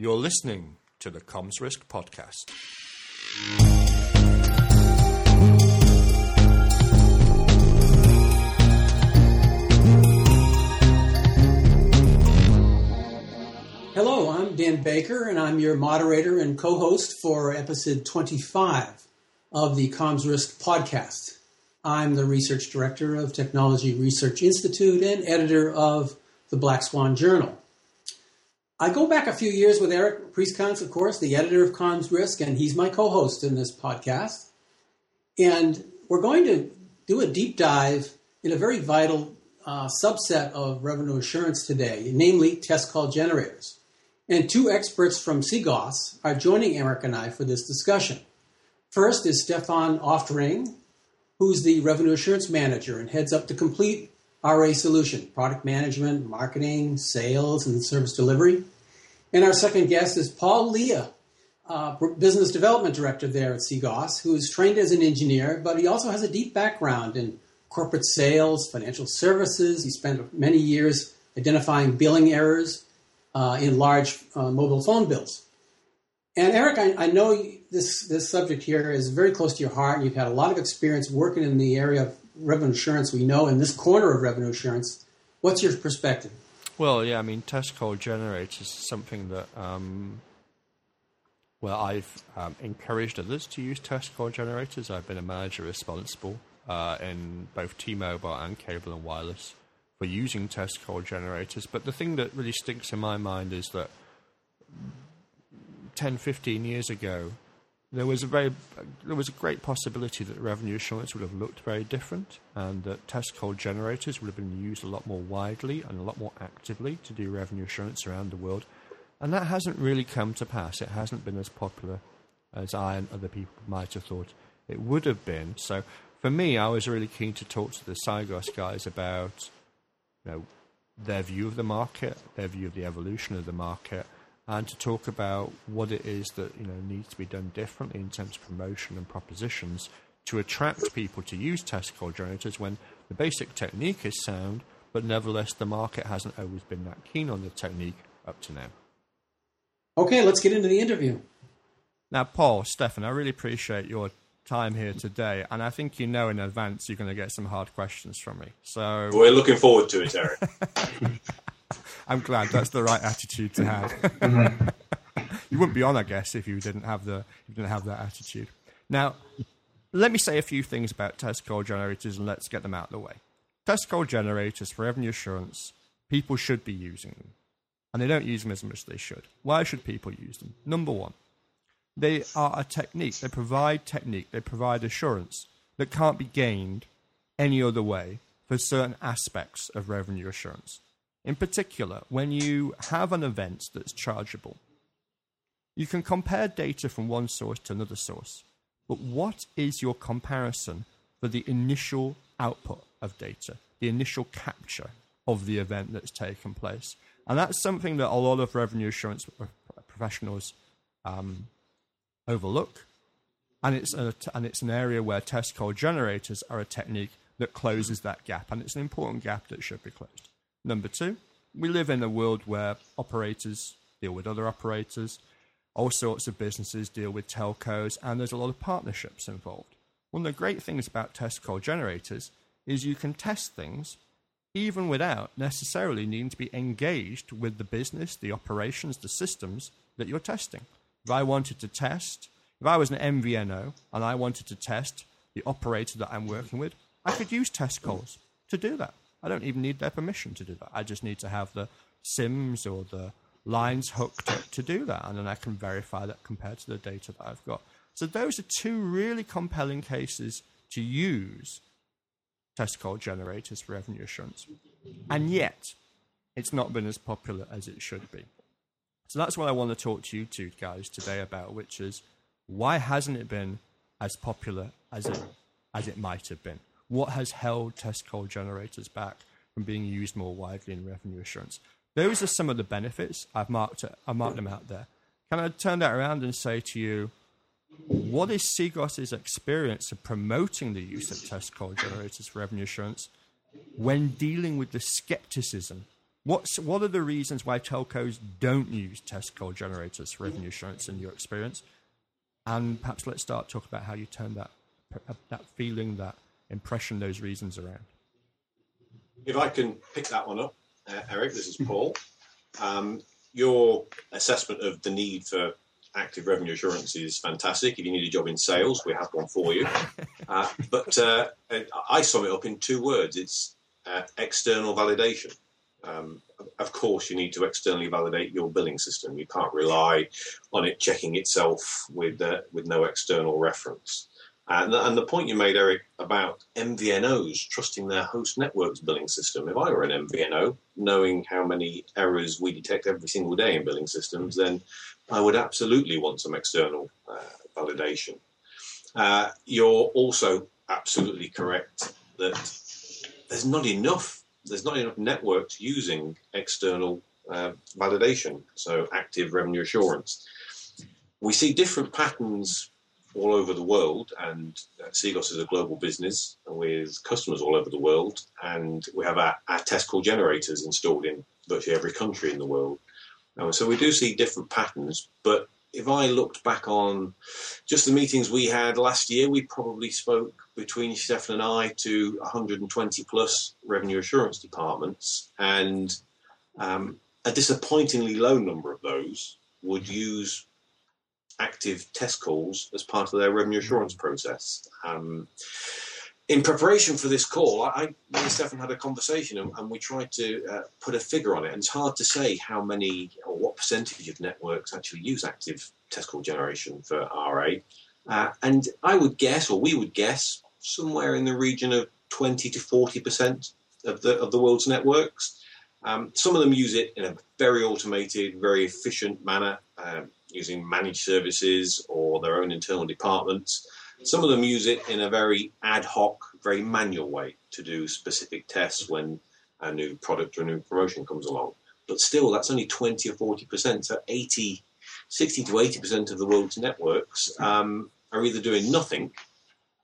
You're listening to the Comms Risk Podcast. Hello, I'm Dan Baker, and I'm your moderator and co host for episode 25 of the Comms Risk podcast. I'm the research director of Technology Research Institute and editor of the Black Swan Journal. I go back a few years with Eric Priezkalns, of course, the editor of Comms Risk, and he's my co host in this podcast. And we're going to do a deep dive in a very vital uh, subset of revenue assurance today, namely test call generators. And two experts from Sigos are joining Eric and I for this discussion. First is Stefan Oftring, who's the revenue assurance manager and heads up the complete RA solution product management, marketing, sales, and service delivery. And our second guest is Paul Leah, uh, business development director there at Sigos, who is trained as an engineer, but he also has a deep background in corporate sales, financial services. He spent many years identifying billing errors uh, in large uh, mobile phone bills. And Eric, I, I, know this this subject here is very close to your heart. You've had a lot of experience working in the area of revenue assurance. We know in this corner of revenue assurance. What's your perspective? Well, yeah, I mean, test call generators is something that um, well, I've um, encouraged others to use test call generators. I've been a manager responsible uh, in both T-Mobile and cable and wireless for using test call generators. But the thing that really sticks in my mind is that 10, 15 years ago, there was a very there was a great possibility that revenue assurance would have looked very different, and that test call generators would have been used a lot more widely and a lot more actively to do revenue assurance around the world. And that hasn't really come to pass. It hasn't been as popular as I and other people might have thought it would have been. So for me, I was really keen to talk to the Sigos guys about you know, their view of the market, their view of the evolution of the market, and to talk about what it is that you know needs to be done differently in terms of promotion and propositions to attract people to use test call generators when the basic technique is sound, but nevertheless the market hasn't always been that keen on the technique up to now. Okay, let's get into the interview. Now, Paul, Stefan, I really appreciate your time here today, and I think you know in advance you're going to get some hard questions from me. So we're looking forward to it, Eric. I'm glad that's the right attitude to have. Mm-hmm. you wouldn't be on, I guess, if you didn't have the you didn't have that attitude. Now, let me say a few things about test call generators, and let's get them out of the way. Test call generators for revenue assurance, people should be using them, and they don't use them as much as they should. Why should people use them? Number one, they are a technique. They provide technique. They provide assurance that can't be gained any other way for certain aspects of revenue assurance. In particular, when you have an event that's chargeable, you can compare data from one source to another source. But what is your comparison for the initial output of data, the initial capture of the event that's taken place? And that's something that a lot of revenue assurance professionals um, overlook. And it's, a, and it's an area where test call generators are a technique that closes that gap. And it's an important gap that should be closed. Number two, we live in a world where operators deal with other operators, all sorts of businesses deal with telcos, and there's a lot of partnerships involved. One of the great things about test call generators is you can test things even without necessarily needing to be engaged with the business, the operations, the systems that you're testing. If I wanted to test, if I was an MVNO and I wanted to test the operator that I'm working with, I could use test calls to do that. I don't even need their permission to do that. I just need to have the SIMs or the lines hooked up to do that, and then I can verify that compared to the data that I've got. So those are two really compelling cases to use test call generators for revenue assurance. And yet, it's not been as popular as it should be. So that's what I want to talk to you two guys today about, which is why hasn't it been as popular as it as it might have been? What has held test call generators back from being used more widely in revenue assurance? Those are some of the benefits. I've marked I've marked them out there. Can I turn that around and say to you, what is Sigos's experience of promoting the use of test call generators for revenue assurance when dealing with the skepticism What's what are the reasons why telcos don't use test call generators for revenue assurance in your experience? And perhaps let's start talk about how you turn that that feeling, that impression, those reasons around. If I can pick that one up, uh, Eric, this is Paul. Um, your assessment of the need for active revenue assurance is fantastic. If you need a job in sales, we have one for you. Uh, but uh, I sum it up in two words it's uh, external validation. Um, of course, you need to externally validate your billing system. You can't rely on it checking itself with uh, with no external reference. And the, and the point you made, Eric, about MVNOs trusting their host network's billing system. If I were an MVNO, knowing how many errors we detect every single day in billing systems, then I would absolutely want some external uh, validation. Uh, you're also absolutely correct that there's not enough. There's not enough networks using external uh, validation, so active revenue assurance. We see different patterns all over the world, and uh, Sigos is a global business with customers all over the world, and we have our, our test call generators installed in virtually every country in the world. Um, so we do see different patterns, but if I looked back on just the meetings we had last year, we probably spoke between Stefan and I to 120 plus revenue assurance departments, and um, a disappointingly low number of those would use active test calls as part of their revenue assurance process. Um, in preparation for this call, I, me and Stefan had a conversation and, and we tried to uh, put a figure on it. And it's hard to say how many or what percentage of networks actually use active test call generation for RA. Uh, and I would guess, or we would guess, somewhere in the region of 20 to 40 percent of the of the world's networks. Um, some of them use it in a very automated, very efficient manner. Um, using managed services or their own internal departments. Some of them use it in a very ad hoc, very manual way to do specific tests when a new product or a new promotion comes along. But still, that's only 20 or 40%. So 80, 60 to 80% of the world's networks um, are either doing nothing,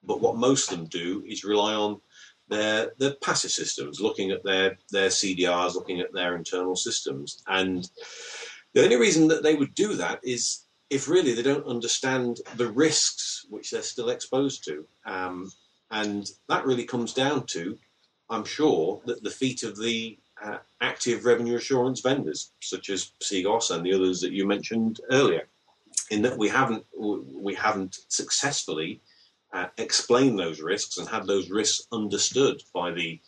but what most of them do is rely on their, their passive systems, looking at their, their CDRs, looking at their internal systems. And the only reason that they would do that is if really they don't understand the risks which they're still exposed to. Um, and that really comes down to, I'm sure, that the feet of the uh, active revenue assurance vendors, such as Sigos and the others that you mentioned earlier, in that we haven't we haven't successfully uh, explained those risks and had those risks understood by the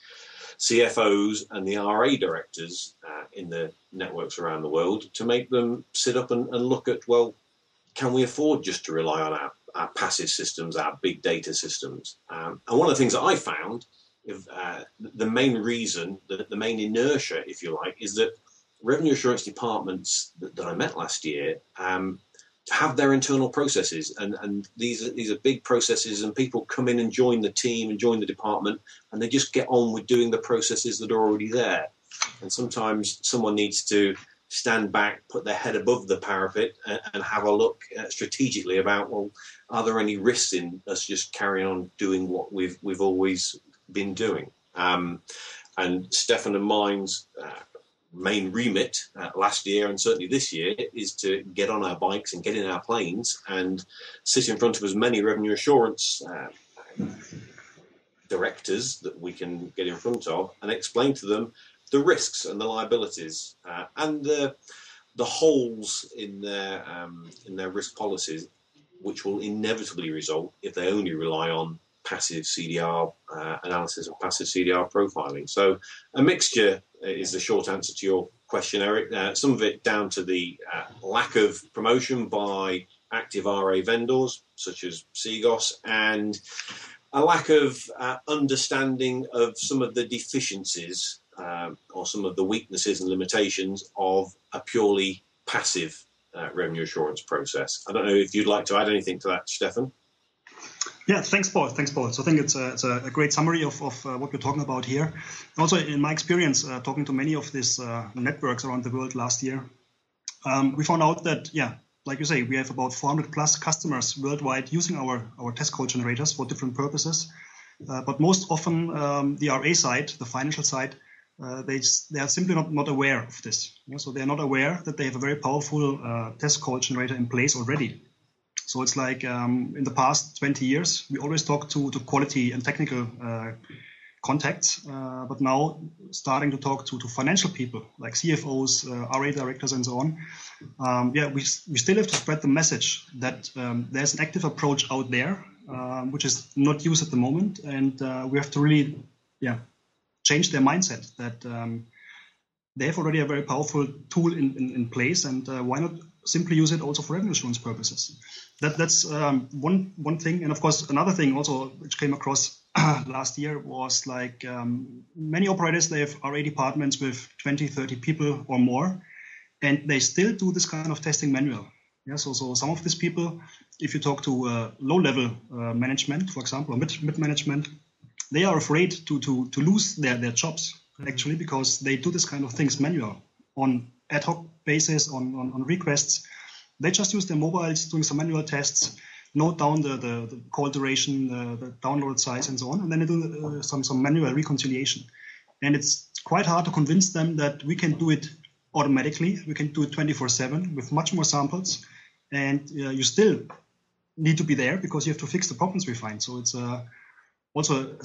CFOs and the RA directors uh, in the networks around the world to make them sit up and, and look at well, can we afford just to rely on our, our passive systems, our big data systems? Um, and one of the things that I found, if, uh, the main reason, the, the main inertia, if you like, is that revenue assurance departments that, that I met last year um, have their internal processes, and, and these are, these are big processes, and people come in and join the team and join the department, and they just get on with doing the processes that are already there. And sometimes someone needs to stand back, put their head above the parapet, and, and have a look uh, strategically about well, are there any risks in us just carrying on doing what we've we've always been doing? Um, and Stefan and mine's uh, main remit uh, last year and certainly this year is to get on our bikes and get in our planes and sit in front of as many revenue assurance uh, directors that we can get in front of and explain to them the risks and the liabilities uh, and the the holes in their um, in their risk policies, which will inevitably result if they only rely on passive CDR uh, analysis or passive CDR profiling. So a mixture is the short answer to your question, Eric. Uh, some of it down to the uh, lack of promotion by active RA vendors such as Sigos and a lack of uh, understanding of some of the deficiencies um, or some of the weaknesses and limitations of a purely passive uh, revenue assurance process. I don't know if you'd like to add anything to that, Stefan. Yeah, thanks, Paul. Thanks, Paul. So I think it's a, it's a great summary of, of uh, what we're talking about here. Also, in my experience, uh, talking to many of these uh, networks around the world last year, um, we found out that, yeah, like you say, we have about 400 plus customers worldwide using our, our test call generators for different purposes. Uh, but most often, um, the RA side, the financial side, uh, they they are simply not, not aware of this. So they are not aware that they have a very powerful uh, test call generator in place already. So it's like um, in the past 20 years, we always talk to, to quality and technical uh, contacts, uh, but now starting to talk to, to financial people like CFOs, uh, RA directors, and so on. Um, yeah, we, we still have to spread the message that um, there's an active approach out there, um, which is not used at the moment, and uh, we have to really, yeah, change their mindset that um, they have already a very powerful tool in, in, in place, and uh, why not simply use it also for revenue assurance purposes? That, that's um, one one thing, and of course another thing also which came across last year was like um, many operators they have RA departments with 20, 30 people or more, and they still do this kind of testing manual. Yeah, so so some of these people, if you talk to uh, low level uh, management, for example, or mid mid management, they are afraid to to to lose their their jobs mm-hmm. actually because they do this kind of things manual on ad hoc basis on, on, on requests. They just use their mobiles doing some manual tests note down the, the, the call duration, the, the, download size, and so on, and then they do uh, some, some manual reconciliation. And it's quite hard to convince them that we can do it automatically. We can do it 24 7 with much more samples. And uh, you still need to be there because you have to fix the problems we find. So it's uh, also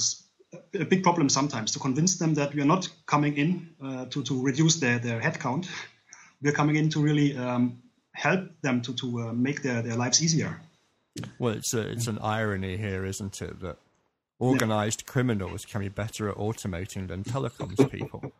a, a, big problem sometimes to convince them that we are not coming in uh, to, to reduce their, their headcount. We're coming in to really um, help them to, to uh, make their, their lives easier. Well, it's a, it's an irony here, isn't it, that organized yeah. criminals can be better at automating than telecoms people.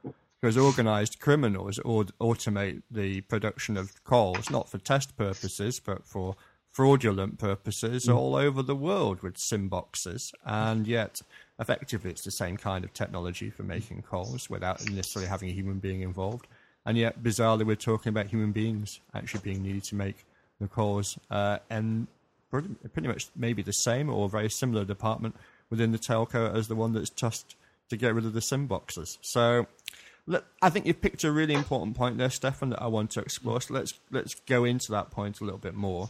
Because organized criminals automate the production of calls, not for test purposes, but for fraudulent purposes mm. all over the world with SIM boxes. And yet, effectively, it's the same kind of technology for making calls without necessarily having a human being involved. And yet, bizarrely, we're talking about human beings actually being needed to make the calls. Uh, and pretty, much maybe the same or very similar department within the telco as the one that's tasked to get rid of the SIM boxes. So I think you've picked a really important point there, Stefan, that I want to explore. So let's let's go into that point a little bit more.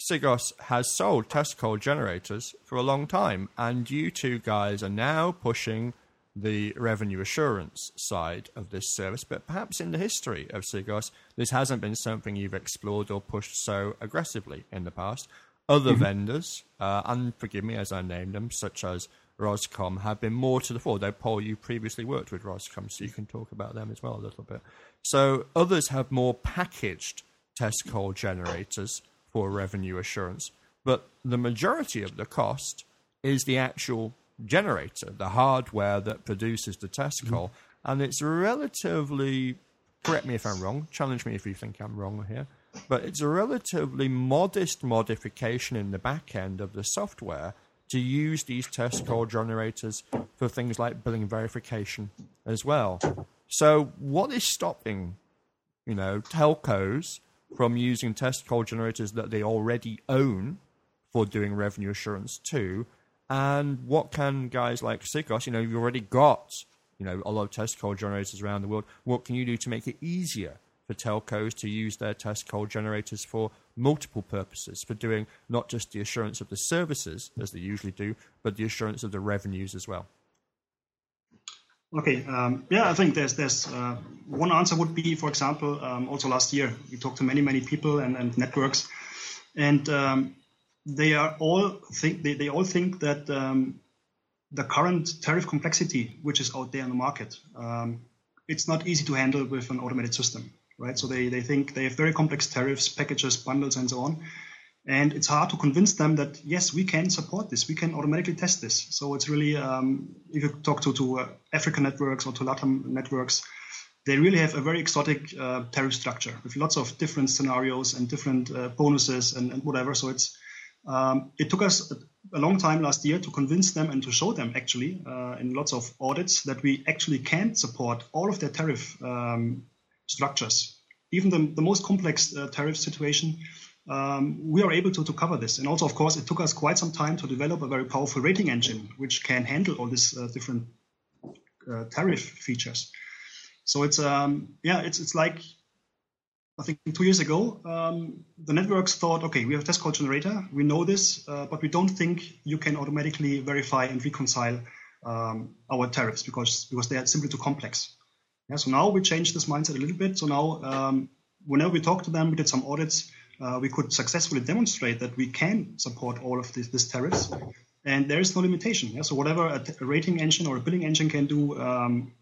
Sigos has sold test call generators for a long time, and you two guys are now pushing the revenue assurance side of this service, but perhaps in the history of Sigos, this hasn't been something you've explored or pushed so aggressively in the past. Other mm-hmm. vendors, uh, and forgive me as I named them, such as Roscom, have been more to the fore. Though, Paul, you previously worked with Roscom, so you can talk about them as well a little bit. So, others have more packaged test call generators for revenue assurance, but the majority of the cost is the actual generator, the hardware that produces the test mm-hmm. call. Mm-hmm. And it's relatively, correct me if I'm wrong, challenge me if you think I'm wrong here, but it's a relatively modest modification in the back end of the software to use these test call generators for things like billing verification as well. So, what is stopping, you know, telcos from using test call generators that they already own for doing revenue assurance too, and what can guys like Sigos, you know, you've already got, you know, a lot of test call generators around the world. What can you do to make it easier for telcos to use their test call generators for multiple purposes, for doing not just the assurance of the services as they usually do, but the assurance of the revenues as well? Okay, um, yeah, I think there's there's uh, one answer would be, for example, um, also last year we talked to many many people and, and networks, and um, they are all think they, they all think that um, the current tariff complexity which is out there in the market um, it's not easy to handle with an automated system right? So they, they think they have very complex tariffs packages bundles and so on. And it's hard to convince them that yes we can support this. We can automatically test this. So it's really um, if you talk to, to uh, african networks or to latin networks they really have a very exotic uh, tariff structure with lots of different scenarios and different uh, bonuses and, and whatever. So it's um, it took us a long time last year to convince them and to show them actually uh, in lots of audits that we actually can support all of their tariff um, structures. Even the, the most complex uh, tariff situation, um, we are able to, to cover this. And also, of course, it took us quite some time to develop a very powerful rating engine which can handle all these uh, different uh, tariff features. So it's um, yeah, it's it's like I think two years ago, um, the networks thought, okay, we have a test call generator, we know this, uh, but we don't think you can automatically verify and reconcile um, our tariffs because because they are simply too complex. Yeah, so now we changed this mindset a little bit. So now, um, whenever we talk to them, we did some audits. Uh, we could successfully demonstrate that we can support all of these, tariffs, and there is no limitation. Yeah? So whatever a, t- a rating engine or a billing engine can do um,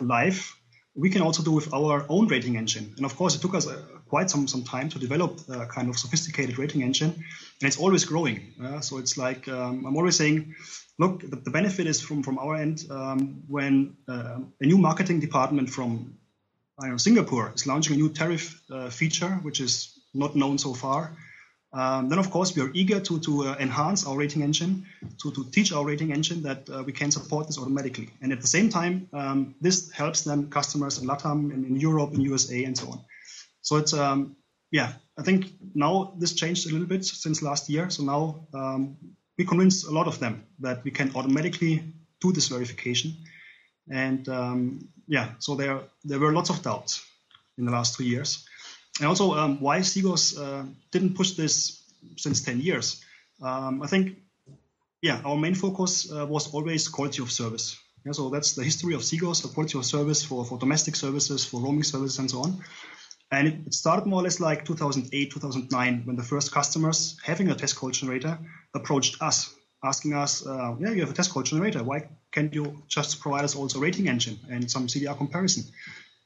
live, we can also do with our own rating engine. And of course, it took us uh, quite some some time to develop a kind of sophisticated rating engine, and it's always growing. Uh, so it's like um, I'm always saying, look, the, the, benefit is from from our end um, when uh, a new marketing department from I don't know Singapore is launching a new tariff uh, feature, which is not known so far. Um, then, of course, we are eager to, to uh, enhance our rating engine, to, to teach our rating engine that uh, we can support this automatically. And at the same time, um, this helps them customers in LATAM, in, in, Europe, in USA, and so on. So it's, um, yeah, I think now this changed a little bit since last year. So now um, we convince a lot of them that we can automatically do this verification. And um, yeah, so there, there were lots of doubts in the last two years. And also, um, why Sigos uh, didn't push this since 10 years. Um, I think, yeah, our main focus uh, was always quality of service. Yeah, so that's the history of Sigos, the quality of service for, for domestic services, for roaming services, and so on. And it, it started more or less like 2008, 2009, when the first customers having a test call generator approached us, asking us, uh, yeah, you have a test call generator. Why can't you just provide us also rating engine and some CDR comparison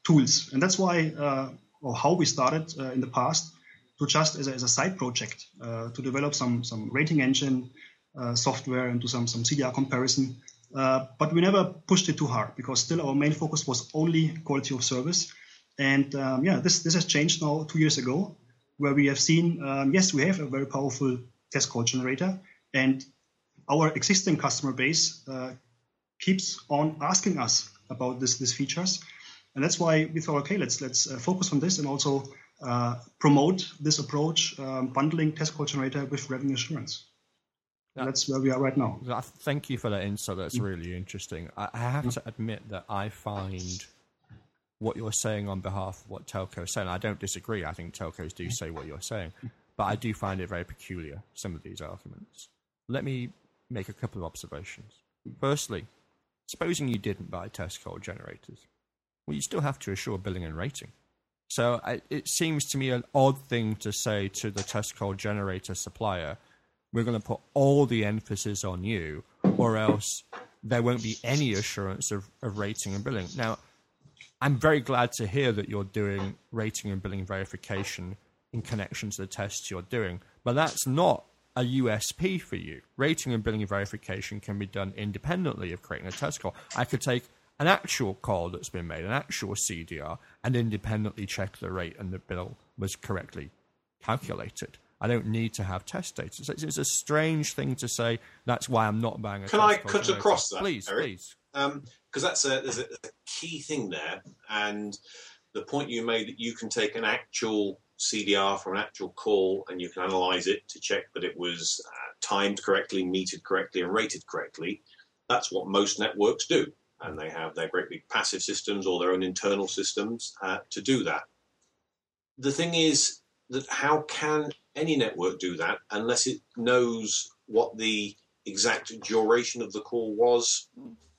tools? And that's why uh, or how we started uh, in the past to just as a, as a side project uh, to develop some some rating engine uh, software and do some some CDR comparison. Uh, but we never pushed it too hard because still our main focus was only quality of service. And um, yeah, this this has changed now two years ago, where we have seen um, yes we have a very powerful test call generator, and our existing customer base uh, keeps on asking us about this these features and that's why we thought, okay, let's let's uh, focus on this and also uh, promote this approach, um, bundling test call generator with revenue assurance. That, that's where we are right now. Thank you for that insight. That's mm-hmm. really interesting. I, I have to admit that I find what you're saying on behalf of what telco is saying. I don't disagree. I think telcos do say what you're saying, but I do find it very peculiar. Some of these arguments. Let me make a couple of observations. Firstly, supposing you didn't buy test call generators, well, you still have to assure billing and rating. So I, it seems to me an odd thing to say to the test call generator supplier, we're going to put all the emphasis on you, or else there won't be any assurance of, of rating and billing. Now, I'm very glad to hear that you're doing rating and billing verification in connection to the tests you're doing, but that's not a USP for you. Rating and billing verification can be done independently of creating a test call. I could take an actual call that's been made, an actual CDR, and independently check the rate and the bill was correctly calculated. I don't need to have test data. So it's a strange thing to say. That's why I'm not buying a. Can I cut across that, please, Eric? please? Because um, that's a there's a, a key thing there, and the point you made that you can take an actual CDR from an actual call and you can analyze it to check that it was uh, timed correctly, metered correctly, and rated correctly. That's what most networks do and they have their great big passive systems or their own internal systems uh, to do that. The thing is that how can any network do that unless it knows what the exact duration of the call was,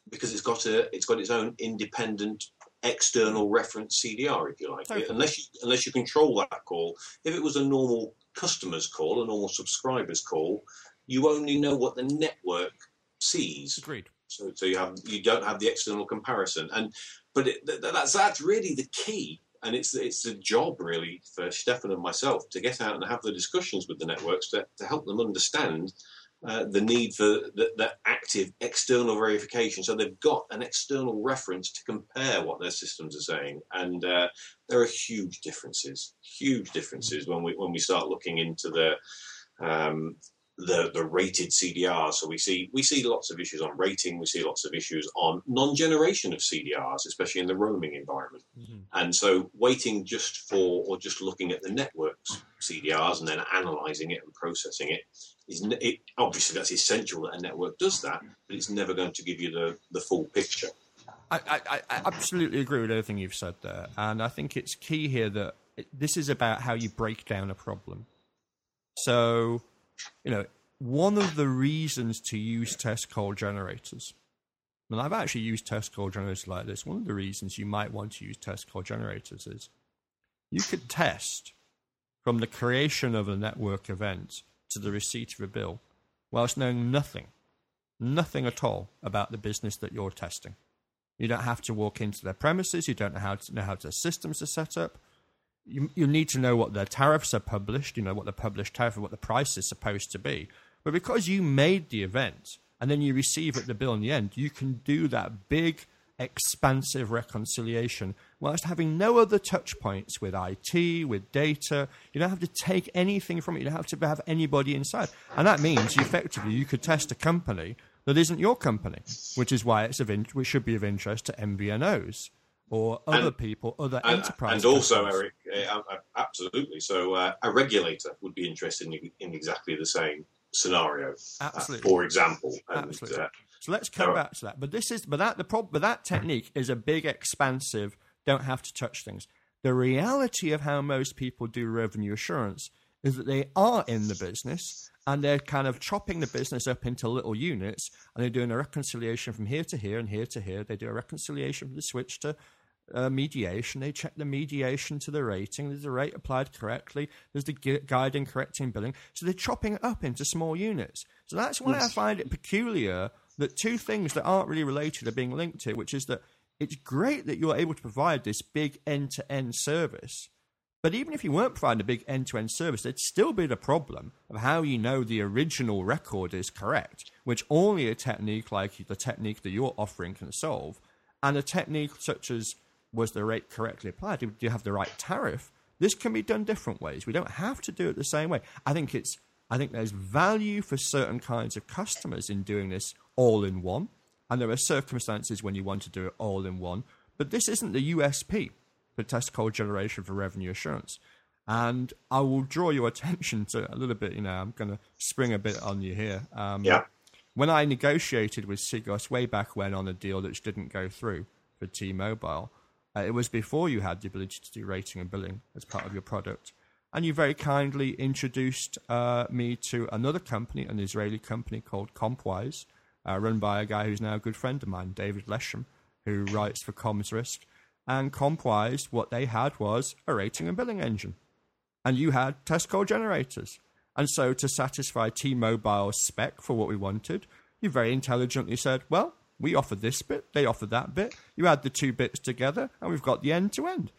because it's got a it's got its own independent external reference CDR, if you like. Okay. Unless you unless you control that call, if it was a normal customer's call, a normal subscriber's call, you only know what the network sees. Agreed. So, so you have you don't have the external comparison, and but it, that's that's really the key, and it's it's the job really for Stefan and myself to get out and have the discussions with the networks to, to help them understand uh, the need for the, the, active external verification. So they've got an external reference to compare what their systems are saying, and uh, there are huge differences, huge differences when we when we start looking into the um, the the rated CDRs. So we see we see lots of issues on rating. We see lots of issues on non-generation of CDRs, especially in the roaming environment. Mm-hmm. And so waiting just for or just looking at the networks CDRs and then analyzing it and processing it is it, obviously that's essential that a network does that, but it's never going to give you the the full picture. I, I, I absolutely agree with everything you've said there, and I think it's key here that this is about how you break down a problem. So you know, one of the reasons to use test call generators And I've actually used test call generators like this. One of the reasons you might want to use test call generators is you could test from the creation of a network event to the receipt of a bill whilst knowing nothing, nothing at all about the business that you're testing. You don't have to walk into their premises. You don't know how to know how their systems are set up. You, you need to know what their tariffs are published, you know, what the published tariff and what the price is supposed to be. But because you made the event and then you receive it the bill in the end, you can do that big, expansive reconciliation whilst having no other touch points with IT, with data. You don't have to take anything from it. You don't have to have anybody inside. And that means effectively you could test a company that isn't your company, which is why it's of in, which should be of interest to MVNOs or other And- people, other And, enterprise. and also, customers. Eric, uh, uh, absolutely. So, uh, a regulator would be interested in, in exactly the same scenario. uh, Absolutely. for example, and, Absolutely. uh, So let's come back to that. But this is, but that the problem, but that technique is a big, expansive. Don't have to touch things. The reality of how most people do revenue assurance is that they are in the business and they're kind of chopping the business up into little units and they're doing a reconciliation from here to here and here to here. They do a reconciliation from the switch to uh, mediation. They check the mediation to the rating. There's the rate applied correctly. There's the gu- guiding, correcting billing. So they're chopping it up into small units. So that's why I find it peculiar that two things that aren't really related are being linked here, which is that it's great that you're able to provide this big end to end service. But even if you weren't providing a big end to end service, there'd still be the problem of how you know the original record is correct, which only a technique like the technique that you're offering can solve. And a technique such as was the rate correctly applied? Do you have the right tariff? This can be done different ways. We don't have to do it the same way. I think it's I think there's value for certain kinds of customers in doing this all in one. And there are circumstances when you want to do it all in one. But this isn't the USP for test call generation for revenue assurance. And I will draw your attention to a little bit, you know, I'm going to spring a bit on you here. Um, Yeah. When I negotiated with Sigos way back when on a deal that didn't go through for T Mobile, uh, it was before you had the ability to do rating and billing as part of your product. And you very kindly introduced uh, me to another company, an Israeli company called Compwise, uh, run by a guy who's now a good friend of mine, David Leshem, who writes for Comms Risk. And Compwise, what they had was a rating and billing engine. And you had test call generators. And so, to satisfy T Mobile's spec for what we wanted, you very intelligently said, well, we offer this bit, they offer that bit. You add the two bits together, and we've got the end to end.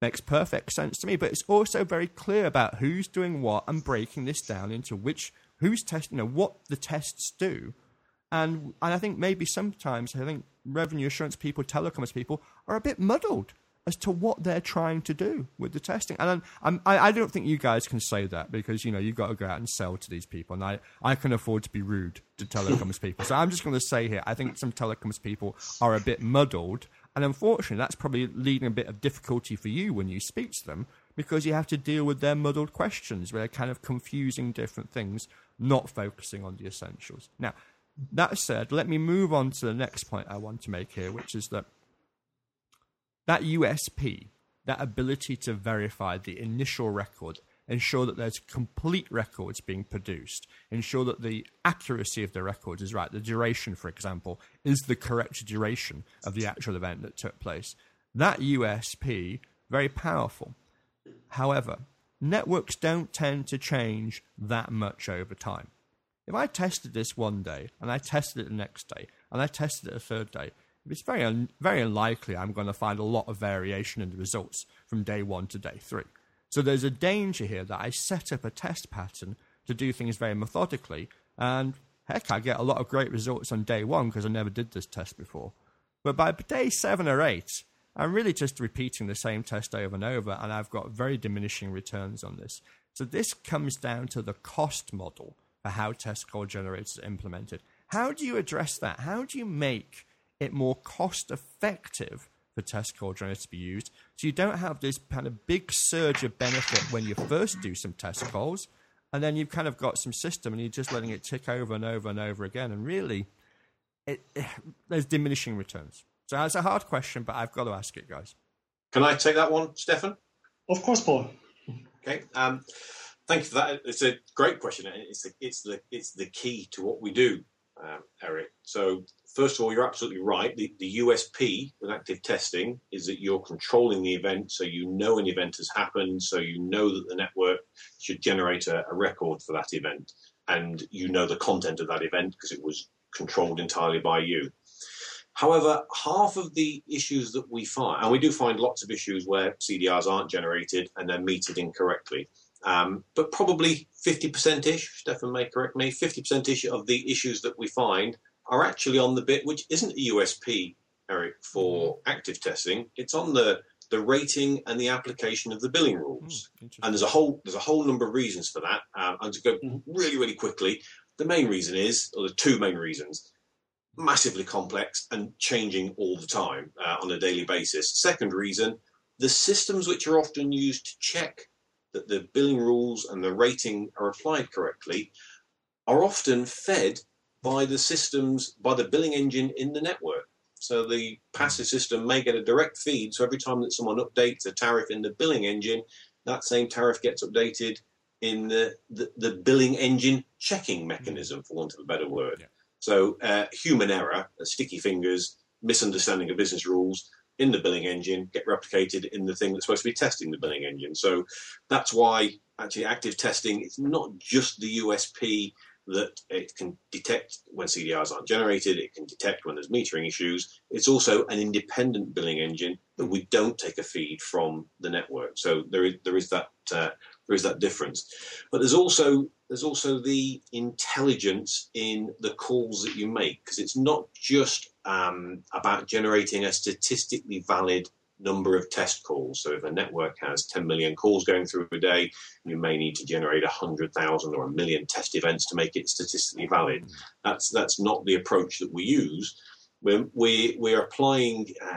Makes perfect sense to me, but it's also very clear about who's doing what and breaking this down into which, who's testing, you know, what the tests do. And, and I think maybe sometimes, I think revenue assurance people, telecoms people, are a bit muddled as to what they're trying to do with the testing. And I'm, I, I don't think you guys can say that because, you know, you've got to go out and sell to these people. And I, I can afford to be rude to telecoms people. So I'm just going to say here, I think some telecoms people are a bit muddled. And unfortunately, that's probably leading a bit of difficulty for you when you speak to them because you have to deal with their muddled questions where they're kind of confusing different things, not focusing on the essentials. Now, that said, let me move on to the next point I want to make here, which is that that USP, that ability to verify the initial record, ensure that there's complete records being produced, ensure that the accuracy of the records is right, the duration, for example, is the correct duration of the actual event that took place. That USP, very powerful. However, networks don't tend to change that much over time. If I tested this one day and I tested it the next day and I tested it a third day, it's very un- very unlikely I'm going to find a lot of variation in the results from day one to day three. So there's a danger here that I set up a test pattern to do things very methodically, and heck, I get a lot of great results on day one because I never did this test before. But by day seven or eight, I'm really just repeating the same test over and over, and I've got very diminishing returns on this. So this comes down to the cost model for how test call generators are implemented. How do you address that? How do you make it more cost effective for test call generators to be used so you don't have this kind of big surge of benefit when you first do some test calls and then you've kind of got some system and you're just letting it tick over and over and over again and really it, there's diminishing returns. So that's a hard question, but I've got to ask it, guys. Can I take that one, Stefan? Of course, Paul. Okay. Um, thank you for that. It's a great question. and It's the, it's the it's the key to what we do. Um, Eric. So first of all, you're absolutely right. The, the USP with active testing is that you're controlling the event, so you know an event has happened, so you know that the network should generate a, a record for that event, and you know the content of that event because it was controlled entirely by you. However, half of the issues that we find, and we do find lots of issues where CDRs aren't generated and they're metered incorrectly. Um, but probably 50% ish, Stefan may correct me, 50% ish of the issues that we find are actually on the bit which isn't a USP, Eric, for mm-hmm. active testing. It's on the the rating and the application of the billing rules. Mm, and there's a whole there's a whole number of reasons for that. Um, I'm to go mm-hmm. really really quickly. The main reason is, or the two main reasons, massively complex and changing all the time uh, on a daily basis. Second reason, the systems which are often used to check that the billing rules and the rating are applied correctly are often fed by the systems, by the billing engine in the network. So the passive system may get a direct feed. So every time that someone updates a tariff in the billing engine, that same tariff gets updated in the, the, the billing engine checking mechanism, for want of a better word. Yeah. So uh, human error, uh, sticky fingers, misunderstanding of business rules in the billing engine get replicated in the thing that's supposed to be testing the billing engine. So that's why actually active testing is not just the USP that it can detect when CDRs aren't generated, it can detect when there's metering issues. It's also an independent billing engine that we don't take a feed from the network. So there is there is that uh, there is that difference. But there's also there's also the intelligence in the calls that you make because it's not just um, about generating a statistically valid number of test calls. So if a network has 10 million calls going through a day, you may need to generate 100,000 or a million test events to make it statistically valid. That's that's not the approach that we use. We're, we, we're applying uh,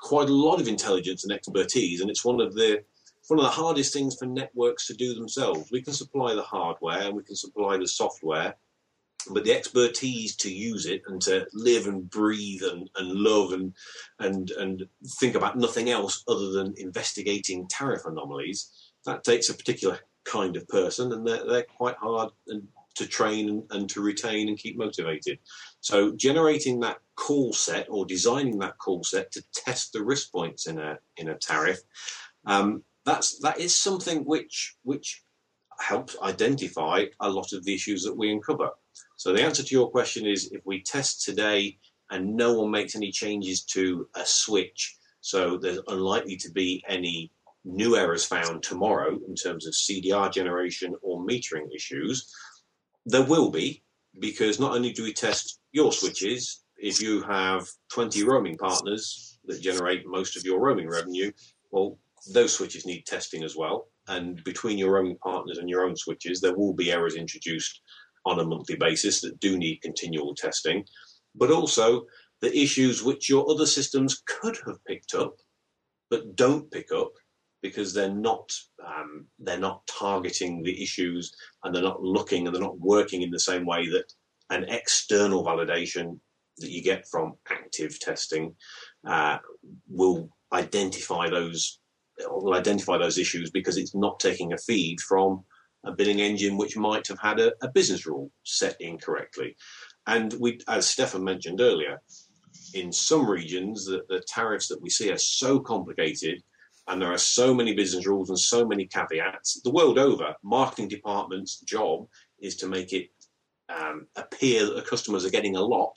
quite a lot of intelligence and expertise, and it's one of the one of the hardest things for networks to do themselves. We can supply the hardware and we can supply the software, but the expertise to use it and to live and breathe and, and love and and and think about nothing else other than investigating tariff anomalies that takes a particular kind of person and they're, they're quite hard and to train and, to retain and keep motivated. So generating that call set or designing that call set to test the risk points in a in a tariff um, that's that is something which which helps identify a lot of the issues that we uncover so the answer to your question is if we test today and no one makes any changes to a switch, so there's unlikely to be any new errors found tomorrow in terms of CDR generation or metering issues, there will be because not only do we test your switches, if you have 20 roaming partners that generate most of your roaming revenue, well, those switches need testing as well. And between your roaming partners and your own switches, there will be errors introduced on a monthly basis that do need continual testing, but also the issues which your other systems could have picked up but don't pick up because they're not um, they're not targeting the issues and they're not looking and they're not working in the same way that an external validation that you get from active testing uh, will identify those will identify those issues because it's not taking a feed from a billing engine which might have had a, a business rule set incorrectly. And we, as Stefan mentioned earlier, in some regions, the, the tariffs that we see are so complicated and there are so many business rules and so many caveats. The world over, marketing department's job is to make it um, appear that the customers are getting a lot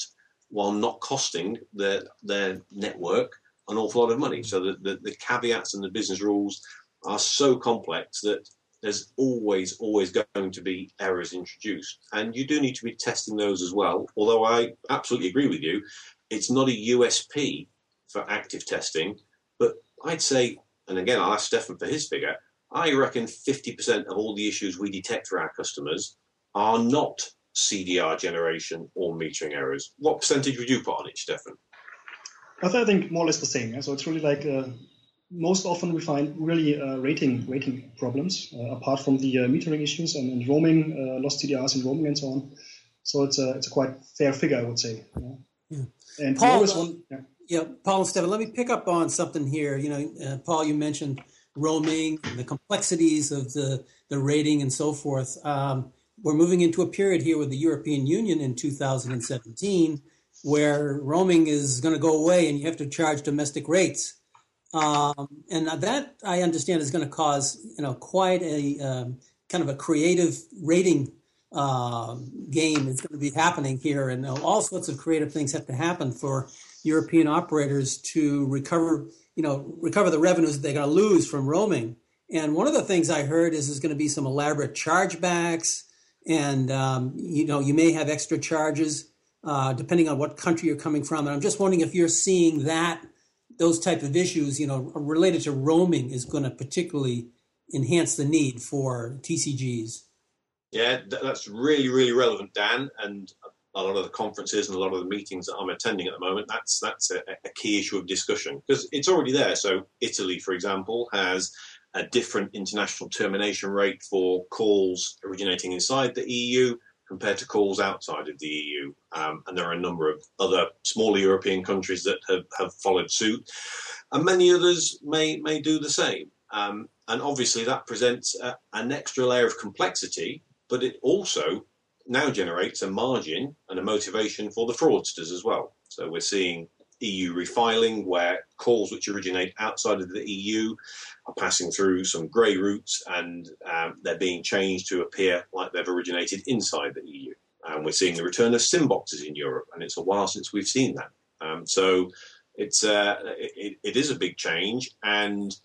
while not costing their their network an awful lot of money. So the, the, the caveats and the business rules are so complex that there's always, always going to be errors introduced. And you do need to be testing those as well. Although I absolutely agree with you, it's not a USP for active testing. But I'd say, and again, I'll ask Stefan for his figure, I reckon 50% of all the issues we detect for our customers are not CDR generation or metering errors. What percentage would you put on it, Stefan? I think more or less the same. So it's really like uh, most often we find really uh, rating rating problems uh, apart from the uh, metering issues and, and roaming uh, lost CDRs and roaming and so on. So it's a it's a quite fair figure, I would say. Yeah. yeah. And Paul, one, yeah. yeah. Paul and Stefan, let me pick up on something here. You know, uh, Paul, you mentioned roaming, the complexities of the the rating and so forth. Um, we're moving into a period here with the European Union in 2017 where roaming is going to go away and you have to charge domestic rates. Um, and that I understand is going to cause you know quite a um, kind of a creative rating uh, game is going to be happening here, and all sorts of creative things have to happen for European operators to recover you know recover the revenues that they're going to lose from roaming. And one of the things I heard is there's going to be some elaborate chargebacks, and um, you know you may have extra charges uh, depending on what country you're coming from. And I'm just wondering if you're seeing that those type of issues, you know, related to roaming is going to particularly enhance the need for TCGs. Yeah, that's really, really relevant, Dan. And a lot of the conferences and a lot of the meetings that I'm attending at the moment, that's that's a, a key issue of discussion because it's already there. So Italy, for example, has a different international termination rate for calls originating inside the EU compared to calls outside of the EU. Um, and there are a number of other smaller European countries that have, have followed suit, and many others may, may do the same. Um, and obviously, that presents a, an extra layer of complexity, but it also now generates a margin and a motivation for the fraudsters as well. So we're seeing EU refiling, where calls which originate outside of the EU are passing through some grey routes and um, they're being changed to appear like they've originated inside the EU. And we're seeing the return of SIM boxes in Europe, and it's a while since we've seen that. Um, so it's uh, it, it is a big change, and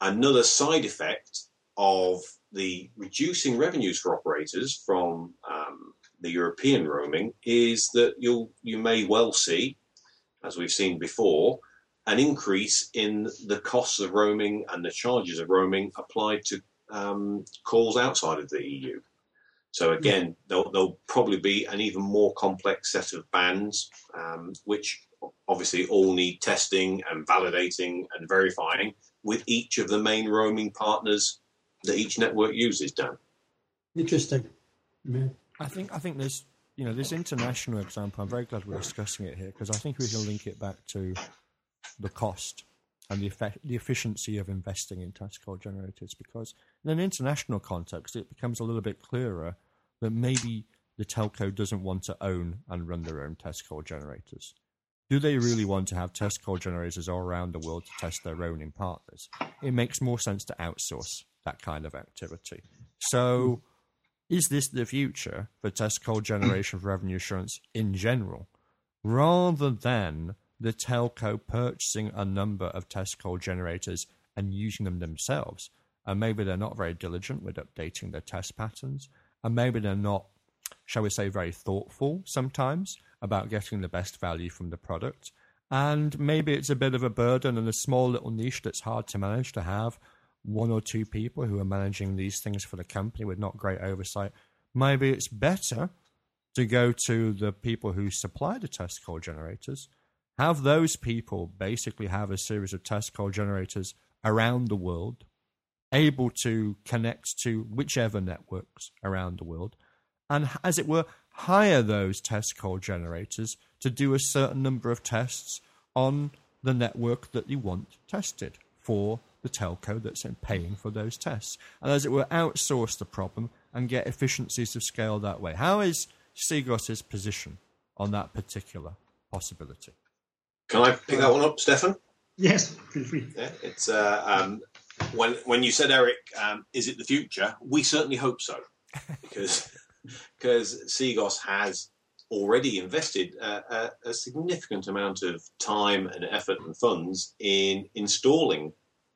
another side effect of the reducing revenues for operators from um, the European roaming is that you'll you may well see as we've seen before, an increase in the costs of roaming and the charges of roaming applied to um, calls outside of the EU. So again, there'll, there'll, probably be an even more complex set of bands, um, which obviously all need testing and validating and verifying with each of the main roaming partners that each network uses. Dan, interesting. I think I think there's you know, this international example, I'm very glad we're discussing it here because I think we can link it back to the cost and the effect, the efficiency of investing in test call generators. Because in an international context, it becomes a little bit clearer that maybe the telco doesn't want to own and run their own test call generators. Do they really want to have test call generators all around the world to test their own in partners? It makes more sense to outsource that kind of activity. So is this the future for test call generation for revenue assurance in general, rather than the telco purchasing a number of test call generators and using them themselves? And maybe they're not very diligent with updating their test patterns, and maybe they're not, shall we say, very thoughtful sometimes about getting the best value from the product. And maybe it's a bit of a burden and a small little niche that's hard to manage to have one or two people who are managing these things for the company with not great oversight, maybe it's better to go to the people who supply the test call generators, have those people basically have a series of test call generators around the world, able to connect to whichever networks around the world, and as it were, hire those test call generators to do a certain number of tests on the network that you want tested for the telco that's paying for those tests. And as it were, outsource the problem and get efficiencies of scale that way. How is Sigos's position on that particular possibility? Can I pick that one up, Stefan? Yes, feel free. Yeah, it's uh, um, when when you said Eric, um, is it the future? We certainly hope so, because because Seagos has already invested a, a, significant amount of time and effort and funds in installing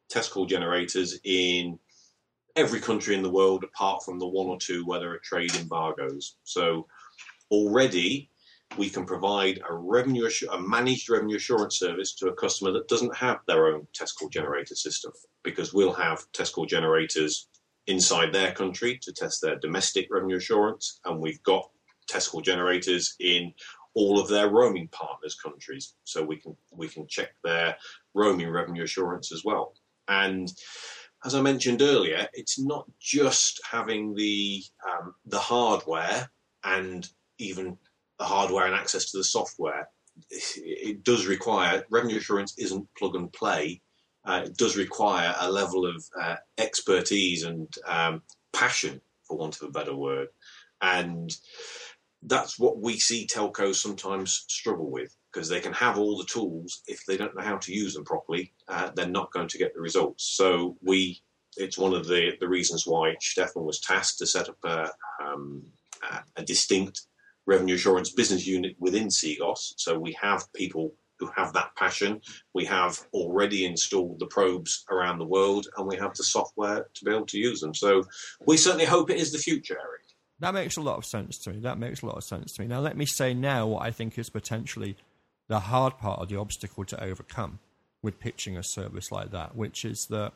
test call generators in every country in the world apart from the one or two where there are trade embargoes. So already we can provide a revenue a managed revenue assurance service to a customer that doesn't have their own test call generator system because we'll have test call generators inside their country to test their domestic revenue assurance and we've got test call generators in all of their roaming partners countries so we can we can check their roaming revenue assurance as well and as I mentioned earlier, it's not just having the um, the hardware and even the hardware and access to the software. It, does require revenue assurance isn't plug and play. Uh, it does require a level of uh, expertise and um, passion, for want of a better word, And that's what we see telcos sometimes struggle with because they can have all the tools if they don't know how to use them properly, uh, they're not going to get the results. So we, it's one of the, the reasons why Stefan was tasked to set up a, um, a distinct revenue assurance business unit within Sigos. So we have people who have that passion. We have already installed the probes around the world, and we have the software to be able to use them. So we certainly hope it is the future, Eric. That makes a lot of sense to me. That makes a lot of sense to me. Now, let me say now what I think is potentially the hard part or the obstacle to overcome with pitching a service like that, which is that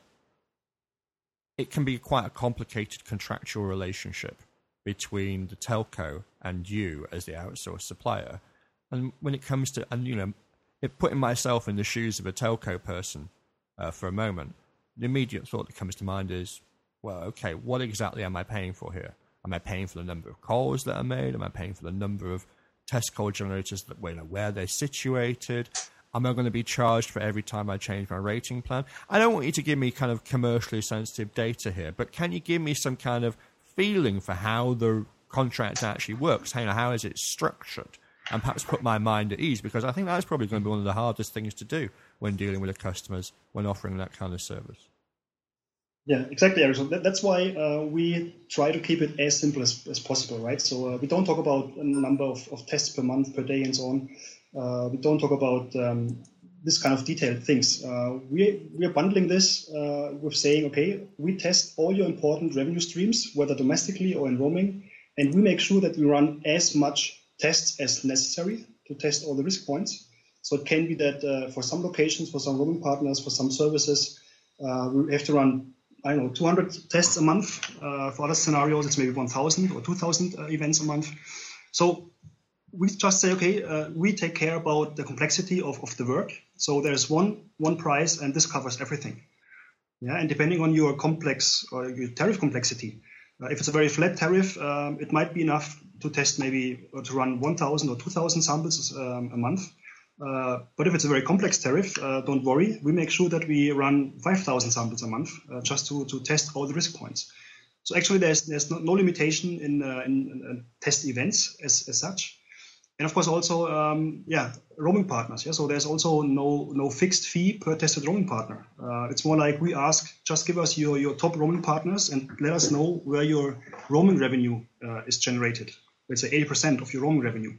it can be quite a complicated contractual relationship between the telco and you as the outsourced supplier. And when it comes to, and you know, putting myself in the shoes of a telco person uh, for a moment, the immediate thought that comes to mind is, well, okay, what exactly am I paying for here? Am I paying for the number of calls that are made? Am I paying for the number of test call generators that you know, where they're situated? Am I going to be charged for every time I change my rating plan? I don't want you to give me kind of commercially sensitive data here, but can you give me some kind of feeling for how the contract actually works? How, how is it structured? And perhaps put my mind at ease because I think that's probably going to be one of the hardest things to do when dealing with the customers when offering that kind of service. Yeah, exactly, Eric. That, that's why uh, we try to keep it as simple as, as possible, right? So uh, we don't talk about a number of, of, tests per month, per day, and so on. Uh, we don't talk about um, this kind of detailed things. Uh, we, we are bundling this uh, with saying, okay, we test all your important revenue streams, whether domestically or in roaming, and we make sure that we run as much tests as necessary to test all the risk points. So it can be that uh, for some locations, for some roaming partners, for some services, we have to run I don't know, 200 tests a month. Uh, for other scenarios, it's maybe 1,000 or 2,000 uh, events a month. So we just say, okay, uh, we take care about the complexity of, of the work. So there's one one price, and this covers everything. Yeah, and depending on your complex or your tariff complexity, uh, if it's a very flat tariff, um, it might be enough to test maybe or to run 1,000 or 2,000 samples um, a month. Uh, but if it's a very complex tariff, uh, don't worry. We make sure that we run 5,000 samples a month uh, just to, to test all the risk points. So actually, there's there's no, no limitation in, uh, in, in, test events as, as such, and of course also um, yeah roaming partners. Yeah, so there's also no no fixed fee per tested roaming partner. Uh, it's more like we ask, just give us your your top roaming partners and let us know where your roaming revenue is generated. Let's say 80% of your roaming revenue,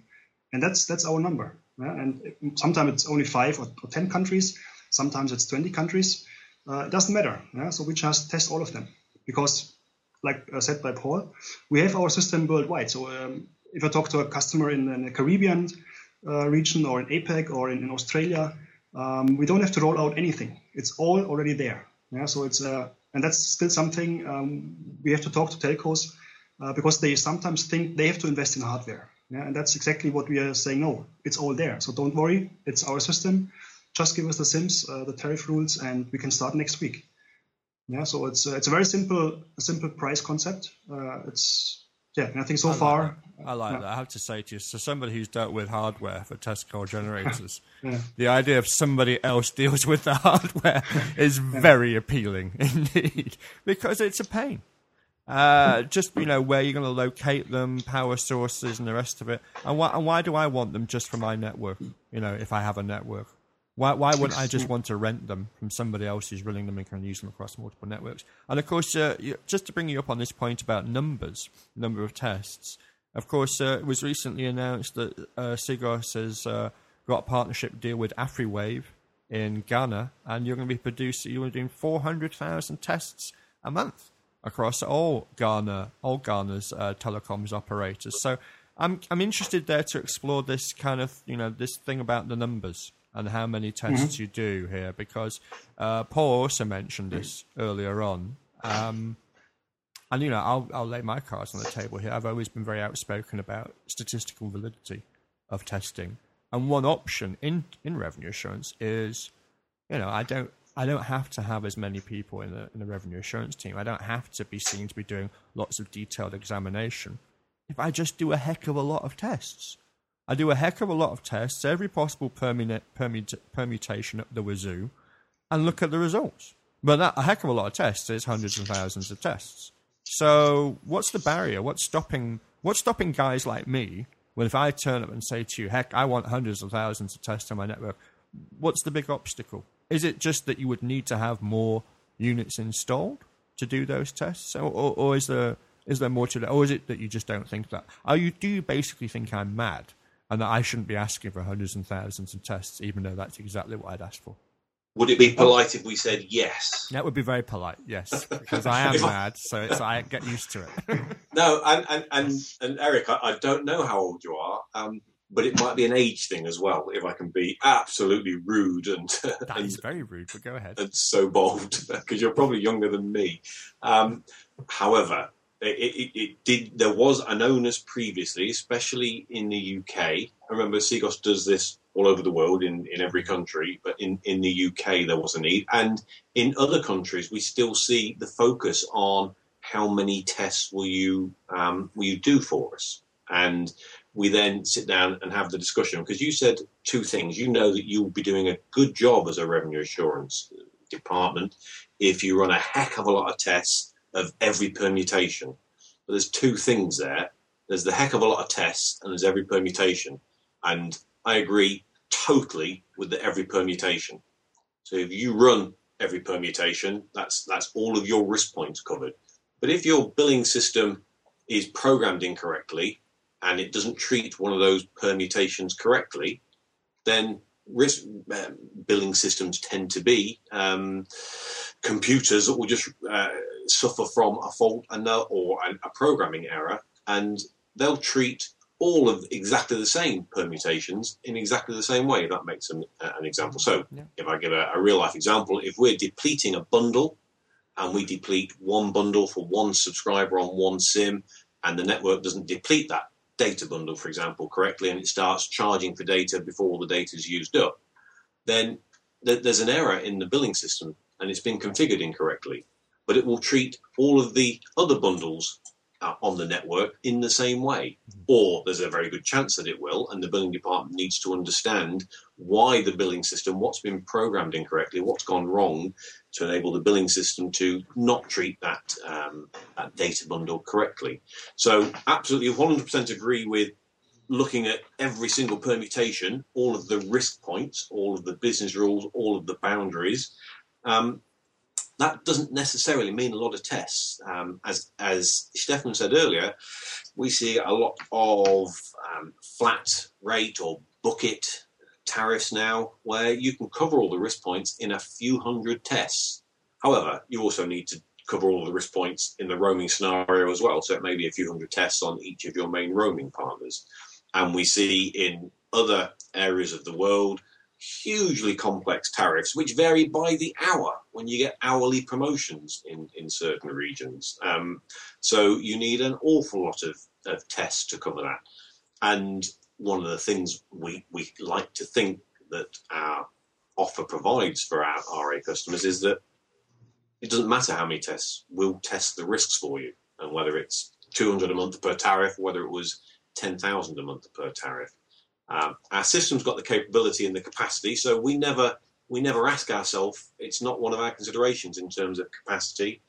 and that's that's our number. And sometimes it's only five or, or, 10 countries, sometimes it's 20 countries. Uh, it doesn't matter. So we just test all of them because, like uh, said by Paul, we have our system worldwide. So um, if I talk to a customer in, in the Caribbean uh, region or in APAC or in, in Australia, um, we don't have to roll out anything. It's all already there. Yeah, so it's uh, and that's still something um, we have to talk to telcos uh, because they sometimes think they have to invest in hardware. Yeah, and that's exactly what we are saying. No, it's all there. So don't worry, it's our system. Just give us the SIMs, uh, the tariff rules, and we can start next week. Yeah, so it's uh, it's a very simple simple price concept. Uh, it's yeah, I think so I far. Like I like yeah. that. I have to say to you, so somebody who's dealt with hardware for test call generators, yeah. the idea of somebody else deals with the hardware is very appealing indeed because it's a pain. Uh, just you know where you're going to locate them, power sources, and the rest of it. And why, and why do I want them just for my network? You know, if I have a network, why why wouldn't I just want to rent them from somebody else who's running them and can use them across multiple networks? And of course, uh, just to bring you up on this point about numbers, number of tests. Of course, uh, it was recently announced that uh, Sigos has uh, got a partnership deal with AfriWave in Ghana, and you're going to be producing, you're doing 400,000 tests a month across all Ghana, all Ghana's uh, telecoms operators. So I'm I'm interested there to explore this kind of you know this thing about the numbers and how many tests mm-hmm. you do here because uh, Paul also mentioned this earlier on. Um, and you know, I'll I'll lay my cards on the table here. I've always been very outspoken about statistical validity of testing, and one option in in revenue assurance is, you know, I don't I don't have to have as many people in the, in the revenue assurance team. I don't have to be seen to be doing lots of detailed examination. If I just do a heck of a lot of tests, I do a heck of a lot of tests, every possible permut- permut- permutation at the wazoo, and look at the results. But that, a heck of a lot of tests is hundreds and thousands of tests. So, what's the barrier? What's stopping What's stopping guys like me when if I turn up and say to you, heck, I want hundreds of thousands of tests on my network, what's the big obstacle? Is it just that you would need to have more units installed to do those tests, or, or, or is there is there more to that, or is it that you just don't think that? Are you do you basically think I'm mad and that I shouldn't be asking for hundreds and thousands of tests, even though that's exactly what I'd asked for? Would it be polite if we said yes? That would be very polite, yes, because I am mad, so it's I get used to it. no, and and and, and Eric, I, I, don't know how old you are, um, but it might be an age thing as well. If I can be absolutely rude and that and, is very rude, but go ahead. And so bold because you're probably younger than me. Um, however, it, it, it, did. There was an onus previously, especially in the UK. I remember Sigos does this all over the world in, in every country, but in, in the UK there was a need. And in other countries, we still see the focus on how many tests will you um, will you do for us, and we then sit down and have the discussion because you said two things. You know that you'll be doing a good job as a revenue assurance department if you run a heck of a lot of tests of every permutation. But there's two things there. There's the heck of a lot of tests and there's every permutation. And I agree totally with the every permutation. So if you run every permutation, that's that's all of your risk points covered. But if your billing system is programmed incorrectly and it doesn't treat one of those permutations correctly, then risk uh, billing systems tend to be um, computers that will just uh, suffer from a fault and or a programming error, and they'll treat all of exactly the same permutations in exactly the same way. That makes an, uh, an example. So, yeah. if I give a, a real life example, if we're depleting a bundle and we deplete one bundle for one subscriber on one SIM, and the network doesn't deplete that data bundle, for example, correctly, and it starts charging for data before all the data is used up, then th- there's an error in the billing system and it's been configured incorrectly. But it will treat all of the other bundles uh, on the network in the same way. Or there's a very good chance that it will, and the billing department needs to understand why the billing system, what's been programmed incorrectly, what's gone wrong to enable the billing system to not treat that, um, that data bundle correctly. So, absolutely 100% agree with looking at every single permutation, all of the risk points, all of the business rules, all of the boundaries. Um, that doesn't necessarily mean a lot of tests. Um, as as Stefan said earlier, we see a lot of um, flat rate or bucket tariffs now, where you can cover all the risk points in a few hundred tests. However, you also need to cover all the risk points in the roaming scenario as well. So it may be a few hundred tests on each of your main roaming partners. And we see in other areas of the world hugely complex tariffs, which vary by the hour when you get hourly promotions in, in certain regions. Um, so you need an awful lot of, of tests to cover that. And one of the things we, we like to think that our offer provides for our RA customers is that it doesn't matter how many tests, we'll test the risks for you. And whether it's 200 a month per tariff, whether it was 10,000 a month per tariff. Um, our system's got the capability and the capacity, so we never we never ask ourselves. It's not one of our considerations in terms of capacity.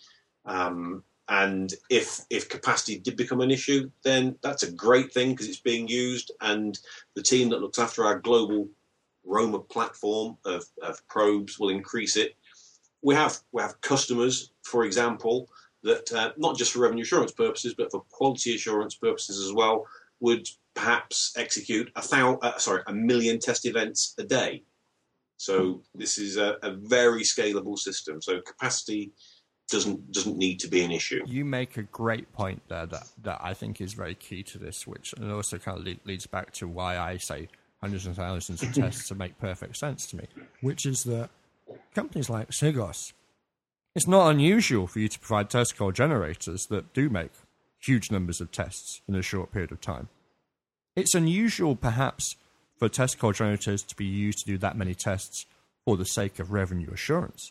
Um, and if if capacity did become an issue, then that's a great thing because it's being used, and the team that looks after our global roaming platform of, of probes will increase it. We have we have customers, for example, that uh, not just for revenue assurance purposes, but for quality assurance purposes as well, would perhaps execute a thousand, uh, sorry, a million test events a day. So this is a, a, very scalable system. So capacity doesn't doesn't need to be an issue. You make a great point there that that I think is very key to this, which and also kind of leads back to why I say hundreds and thousands of tests to make perfect sense to me, which is that companies like Sigos, it's not unusual for you to provide test call generators that do make huge numbers of tests in a short period of time. It's unusual, perhaps, for test call generators to be used to do that many tests for the sake of revenue assurance.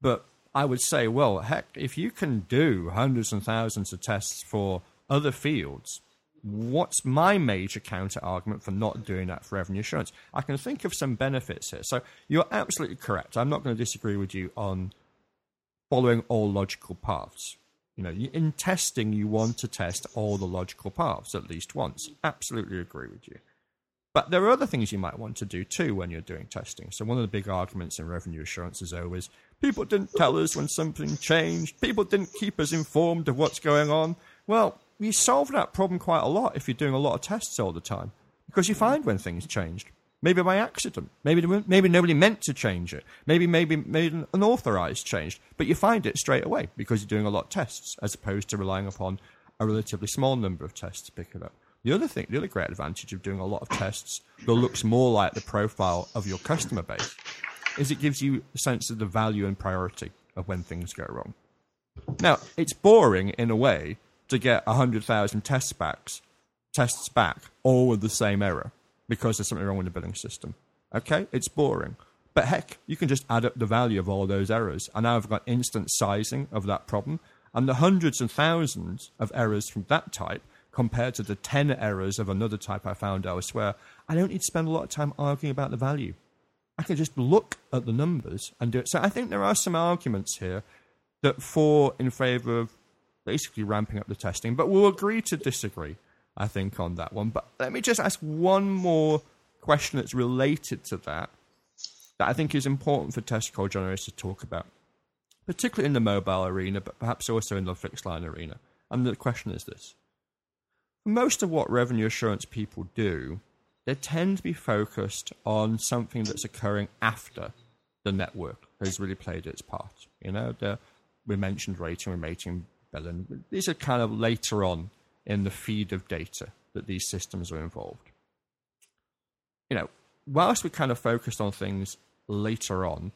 But I would say, well, heck, if you can do hundreds and thousands of tests for other fields, what's my major counter argument for not doing that for revenue assurance? I can think of some benefits here. So you're absolutely correct. I'm not going to disagree with you on following all logical paths. You know, in testing, you want to test all the logical paths at least once. Absolutely agree with you. But there are other things you might want to do too when you're doing testing. So one of the big arguments in revenue assurance is always people didn't tell us when something changed. People didn't keep us informed of what's going on. Well, you solve that problem quite a lot if you're doing a lot of tests all the time because you find when things changed. Maybe by accident. Maybe maybe nobody meant to change it. Maybe maybe made an unauthorized change. But you find it straight away because you're doing a lot of tests as opposed to relying upon a relatively small number of tests to pick it up. The other thing, the other great advantage of doing a lot of tests that looks more like the profile of your customer base is it gives you a sense of the value and priority of when things go wrong. Now, it's boring in a way to get 100,000 tests back, tests back, all with the same error because there's something wrong with the billing system. Okay, it's boring. But heck, you can just add up the value of all those errors. And now I've got instant sizing of that problem. And the hundreds and thousands of errors from that type compared to the 10 errors of another type I found elsewhere, I don't need to spend a lot of time arguing about the value. I can just look at the numbers and do it. So I think there are some arguments here that fall in favor of basically ramping up the testing, but we'll agree to disagree. I think, on that one. But let me just ask one more question that's related to that, that I think is important for test call generators to talk about, particularly in the mobile arena, but perhaps also in the fixed line arena. And the question is this most of what revenue assurance people do, they tend to be focused on something that's occurring after the network has really played its part. You know, the, we mentioned rating, we mentioned billing. These are kind of later on in the feed of data that these systems are involved. You know, whilst we kind of focused on things later on,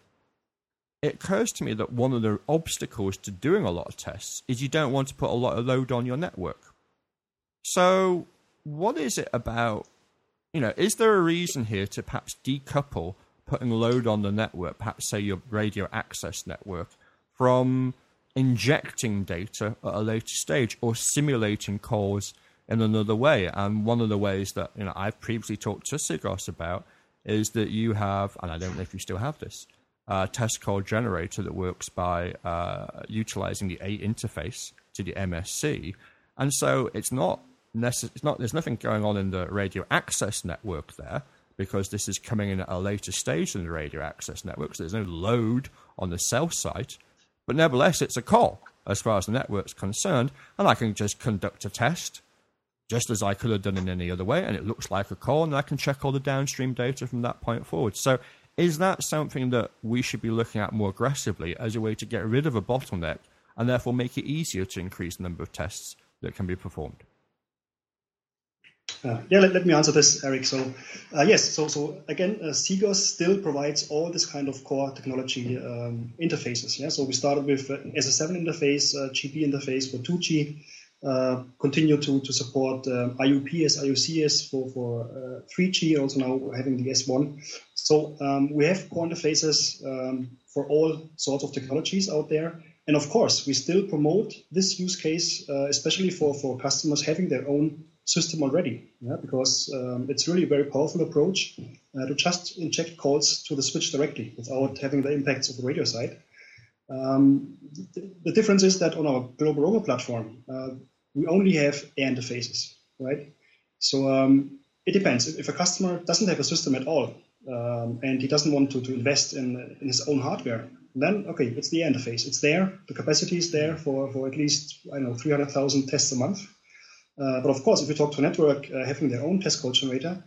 it occurs to me that one of the obstacles to doing a lot of tests is you don't want to put a lot of load on your network. So, what is it about? You know, is there a reason here to perhaps decouple putting load on the network, perhaps say your radio access network, from injecting data at a later stage or simulating calls in another way. And one of the ways that you know I've previously talked to Sigos about is that you have, and I don't know if you still have this, a test call generator that works by uh, utilizing the A interface to the MSC, and so it's not necess- it's not there's nothing going on in the radio access network there because this is coming in at a later stage than the radio access network. So there's no load on the cell site. But nevertheless, it's a call as far as the network's concerned, and I can just conduct a test just as I could have done in any other way, and it looks like a call, and I can check all the downstream data from that point forward. So, is that something that we should be looking at more aggressively as a way to get rid of a bottleneck and therefore make it easier to increase the number of tests that can be performed? Uh, yeah, let, let, me answer this, Eric. So, uh, yes, so so again, uh, Sigos still provides all this kind of core technology um, interfaces. Yeah, so we started with uh, SS7 interface, uh, interface for 2G, uh, continue to to support um, IUPS, IUCS for for 3G, also now having the S1. So um, we have core interfaces um, for all sorts of technologies out there. And of course, we still promote this use case, especially for, for customers having their own system already, yeah, because um, it's really a very powerful approach uh, to just inject calls to the switch directly without having the impacts of the radio side. Um, the, the, difference is that on our global roaming platform, uh, we only have air interfaces, right? So um, it depends. If, if, a customer doesn't have a system at all um, and he doesn't want to, to invest in, in his own hardware, then okay, it's the interface. It's there. The capacity is there for, for at least I don't know 300,000 tests a month uh, but of course, if you talk to a network uh, having their own test call generator,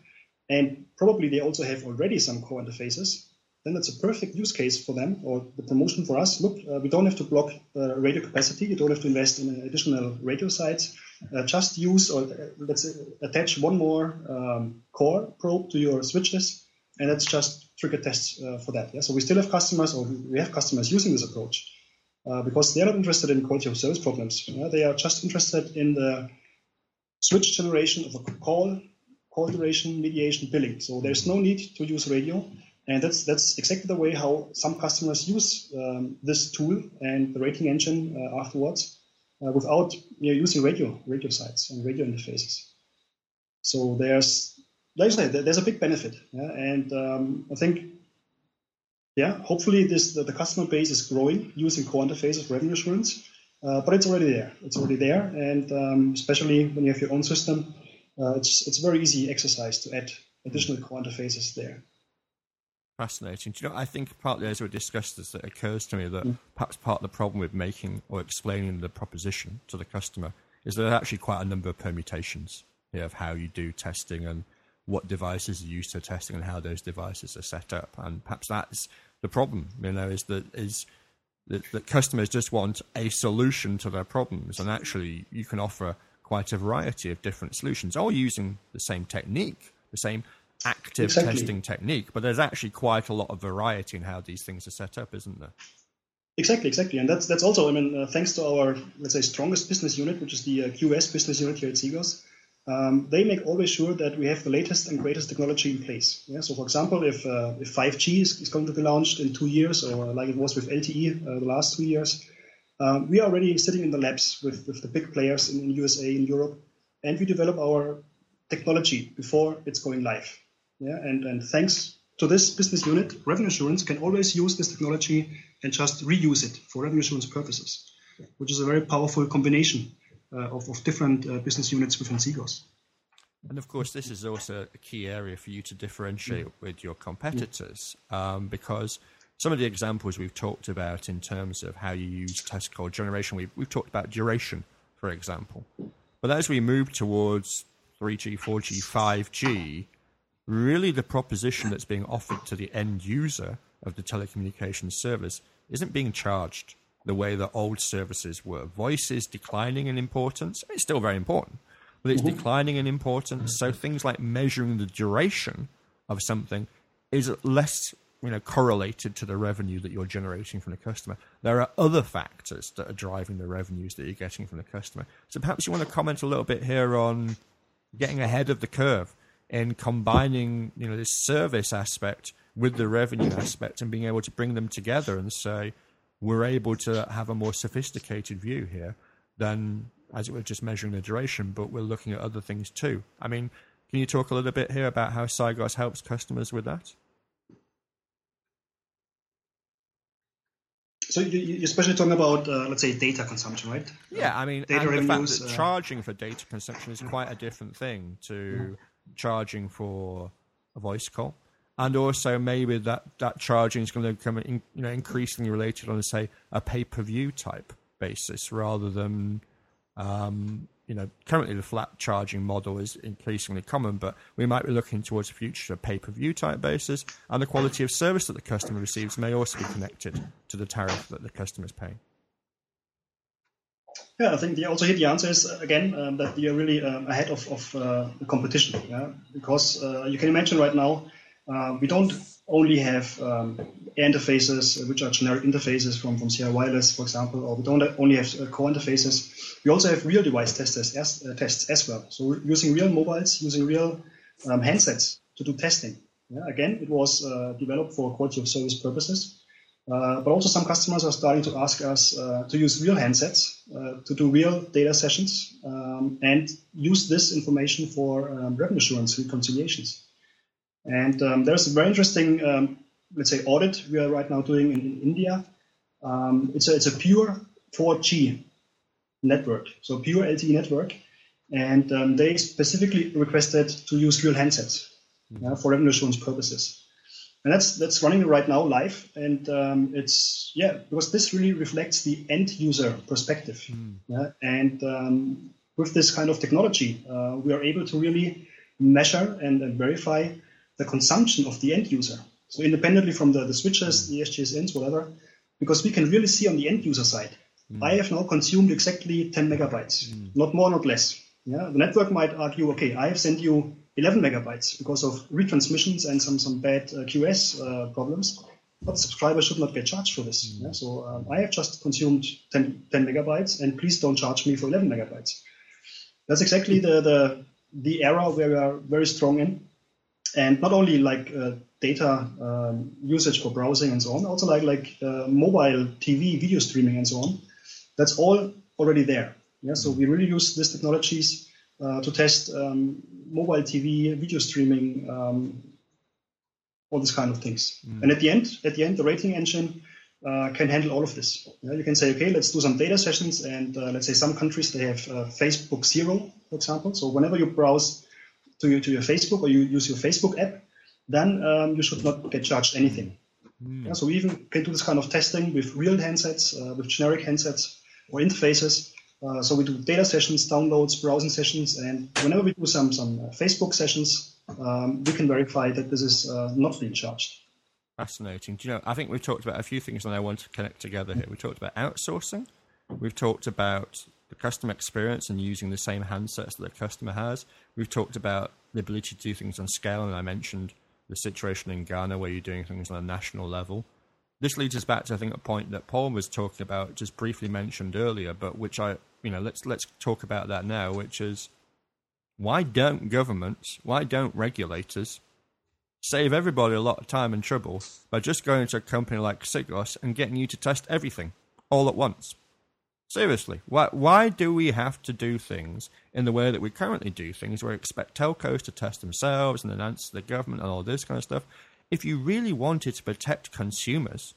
and probably they also have already some core interfaces, then that's a perfect use case for them or the promotion for us. Look, uh, we don't have to block uh, radio capacity. You don't have to invest in additional radio sites. Uh, just use or uh, let's attach one more um, core probe to your switches, and let's just trigger tests for that. Yeah? So we still have customers, or we have customers using this approach because they're not interested in quality of service problems. They are just interested in the switch generation of a call, call duration, mediation, billing. So there's no need to use radio. And that's that's exactly the way how some customers use um, this tool and the rating engine uh, afterwards uh, without you know, using radio radio sites and radio interfaces. So there's like I said, there's a big benefit, yeah? and um, I think yeah, hopefully this the, the, customer base is growing using core interfaces revenue assurance, uh, but it's already there. It's already there, and um, especially when you have your own system, uh, it's it's a very easy exercise to add additional core interfaces there. Fascinating. Do you know, I think partly as we discussed this, it occurs to me that mm. perhaps part of the problem with making or explaining the proposition to the customer is there are actually quite a number of permutations here of how you do testing and what devices are used for testing and how those devices are set up. And perhaps that's the problem, you know, is that is that, that customers just want a solution to their problems, and actually you can offer quite a variety of different solutions, all using the same technique, the same active exactly. testing technique, but there's actually quite a lot of variety in how these things are set up, isn't there? Exactly, exactly, and that's that's also, I mean, uh, thanks to our let's say strongest business unit, which is the uh, QS business unit here at Sigos, um, they make always sure that we have the latest and greatest technology in place. Yeah? So, for example, if, uh, if 5G is, is, going to be launched in two years, or like it was with LTE uh, the last two years, um, we are already sitting in the labs with, with the big players in, in USA, in Europe, and we develop our technology before it's going live. Yeah? And, and thanks to this business unit, revenue assurance can always use this technology and just reuse it for revenue assurance purposes, which is a very powerful combination of, of different uh, business units within Sigos. And of course, this is also a key area for you to differentiate mm. with your competitors um, because some of the examples we've talked about in terms of how you use test call generation, we've, we've talked about duration, for example. But as we move towards 3G, 4G, 5G, really the proposition that's being offered to the end user of the telecommunications service isn't being charged the way that old services were. Voice is declining in importance. It's still very important, but it's mm-hmm. declining in importance. So things like measuring the duration of something is less you know correlated to the revenue that you're generating from the customer. There are other factors that are driving the revenues that you're getting from the customer. So perhaps you want to comment a little bit here on getting ahead of the curve in combining you know this service aspect with the revenue aspect and being able to bring them together and say we're able to have a more sophisticated view here than as it were just measuring the duration, but we're looking at other things too. I mean, can you talk a little bit here about how Sigos helps customers with that? So you, are especially talking about, uh, let's say, data consumption, right? Yeah, I mean, data and revenues, the fact that uh, charging for data consumption is quite a different thing to charging for a voice call and also maybe that that charging is going to become in, you know increasingly related on say a pay per view type basis rather than um, you know currently the flat charging model is increasingly common, but we might be looking towards the future a pay per view type basis, and the quality of service that the customer receives may also be connected to the tariff that the customer is paying. Yeah, I think the, also here the answer is again um, that we are really um, ahead of, of uh, the competition. Yeah? Because uh, you can imagine right now uh, we don't only have um, interfaces, which are generic interfaces from, from Sierra Wireless, for example, or we don't only have uh, core interfaces. We also have real device testers as, uh, tests as well. So using real mobiles, using real um, handsets to do testing. Yeah, again, it was uh, developed for quality of service purposes. Uh, but also some customers are starting to ask us uh, to use real handsets to do real data sessions um, and use this information for um, revenue assurance reconciliations. And um, there's a very interesting, um, let's say, audit we are right now doing in, in India. Um, it's, a, it's a pure 4G network, so pure LTE network. And um, they specifically requested to use real handsets mm-hmm. yeah, for revenue assurance purposes. And that's that's running right now live, and um, it's yeah because this really reflects the end user perspective. Mm. Yeah? And um, with this kind of technology, uh, we are able to really measure and, and verify the consumption of the end user. So independently from the, the switches, the SGSNs, whatever, because we can really see on the end user side, mm. I have now consumed exactly 10 megabytes, mm. not more, not less. Yeah, the network might argue, okay, I have sent you 11 megabytes because of retransmissions and some some bad uh, QS uh, problems, but the subscriber should not get charged for this. Mm. Yeah? So um, I have just consumed 10, 10 megabytes, and please don't charge me for 11 megabytes. That's exactly the the the era where we are very strong in and not only like uh, data um, usage for browsing and so on, also like like uh, mobile TV video streaming and so on. That's all already there. Yeah, so we really use these technologies uh, to test um, mobile TV video streaming, um, all these kind of things. Mm. And at the end, at the end, the rating engine uh, can handle all of this. You, you, can say, okay, let's do some data sessions, and uh, let's say some countries they have uh, Facebook Zero, for example. So whenever you browse to your, to your Facebook or you use your Facebook app, then um, you should not get charged anything. Mm. Yeah, so we even can do this kind of testing with real handsets, uh, with generic handsets or interfaces. Uh, so we do data sessions, downloads, browsing sessions, and whenever we do some some uh, Facebook sessions, um, we can verify that this is not being charged. Fascinating. Do you know? I think we've talked about a few things, and I want to connect together here. We talked about outsourcing. We've talked about the customer experience and using the same handsets that the customer has. We've talked about the ability to do things on scale, and I mentioned the situation in Ghana where you're doing things on a national level. This leads us back to I think a point that Paul was talking about, just briefly mentioned earlier, but which I you know let's let's talk about that now, which is why don't governments, why don't regulators save everybody a lot of time and trouble by just going to a company like Sigos and getting you to test everything all at once. Seriously, why, why do we have to do things in the way that we currently do things, where we expect telcos to test themselves and then answer the government and all this kind of stuff? If you really wanted to protect consumers,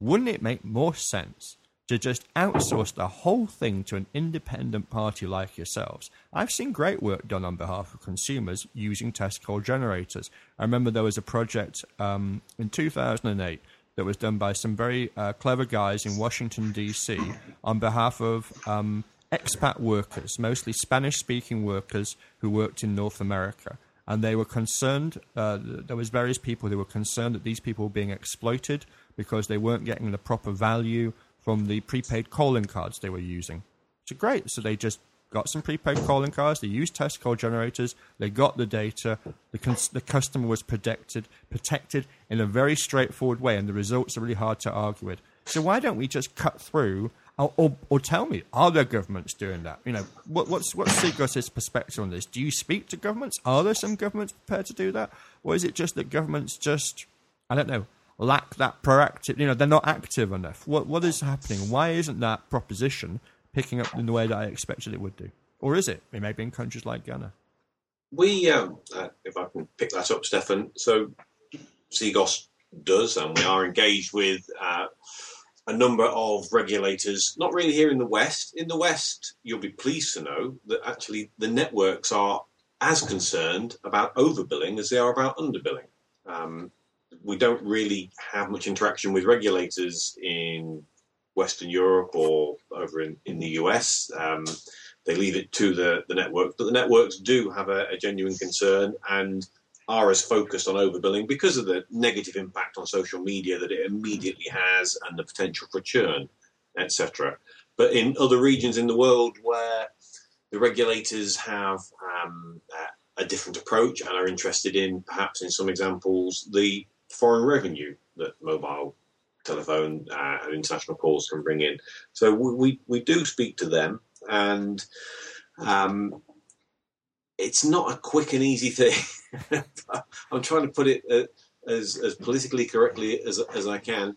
wouldn't it make more sense to just outsource the whole thing to an independent party like yourselves. I've seen great work done on behalf of consumers using test call generators. I remember there was a project um, in 2008 that was done by some very uh, clever guys in Washington, D.C., on behalf of um, expat workers, mostly Spanish speaking workers who worked in North America. And they were concerned, uh, there was various people who were concerned that these people were being exploited because they weren't getting the proper value from the prepaid calling cards they were using. So great. So they just got some prepaid calling cards. They used test call generators. They got the data. The, cons- the customer was protected, protected in a very straightforward way, and the results are really hard to argue with. So why don't we just cut through, or, or, or tell me, are there governments doing that? You know, what, what's what's Sigos's perspective on this? Do you speak to governments? Are there some governments prepared to do that, or is it just that governments just, I don't know, lack that proactive. You know, they're not active enough. What what is happening? Why isn't that proposition picking up in the way that I expected it would do? Or is it? It may be in countries like Ghana. We, um, uh, if I can pick that up, Stefan. So Sigos does, and we are engaged with uh, a number of regulators. Not really here in the West. In the West, you'll be pleased to know that actually the networks are as concerned about overbilling as they are about underbilling. Um, we don't really have much interaction with regulators in Western Europe or over in, in the US. Um, they leave it to the, the network, but the networks do have a, a, genuine concern and are as focused on overbilling because of the negative impact on social media that it immediately has and the potential for churn, etc. But in other regions in the world where the regulators have um, a different approach and are interested in, perhaps in some examples, the foreign revenue that mobile telephone uh, and international calls can bring in. So we, we, we do speak to them, and um, it's not a quick and easy thing. I'm trying to put it uh, as, as politically correctly as, as I can.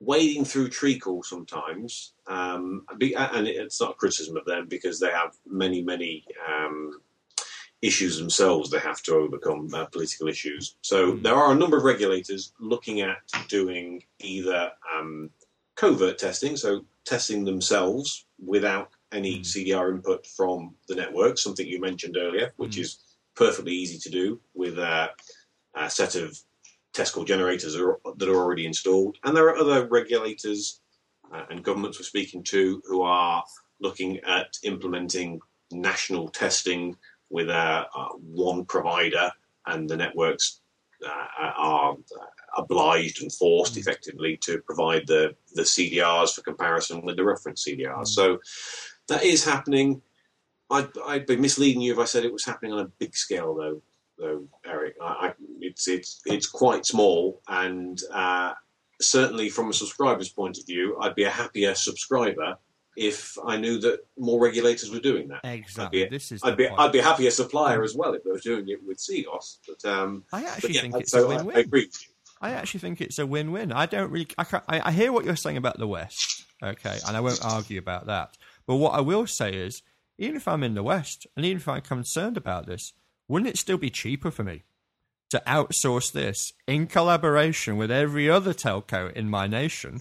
Wading through treacle sometimes, um, and it's not a criticism of them because they have many, many um, issues themselves they have to overcome uh, political issues. So mm. there are a number of regulators looking at doing either um, covert testing, so testing themselves without any mm. CDR input from the network, something you mentioned earlier, which mm. is perfectly easy to do with uh, a set of test call generators that are already installed. And there are other regulators uh, and governments we're speaking to who are looking at implementing national testing with a, one provider, and the networks uh, are obliged and forced mm. effectively to provide the, the CDRs for comparison with the reference CDRs. Mm. So that is happening. I'd, I'd, be misleading you if I said it was happening on a big scale, though. Though Eric, I, I, it's it's it's quite small, and uh, certainly from a subscriber's point of view, I'd be a happier subscriber if I knew that more regulators were doing that. Exactly. I'd be, this is I'd be, point. I'd be happy a supplier as well if they were doing it with Sigos. But um, I actually yeah, think it's so a win-win. I, I agree I actually think it's a win-win. I don't really. I, I, I hear what you're saying about the West, okay, and I won't argue about that. But what I will say is, even if I'm in the West, and even if I'm concerned about this, wouldn't it still be cheaper for me to outsource this in collaboration with every other telco in my nation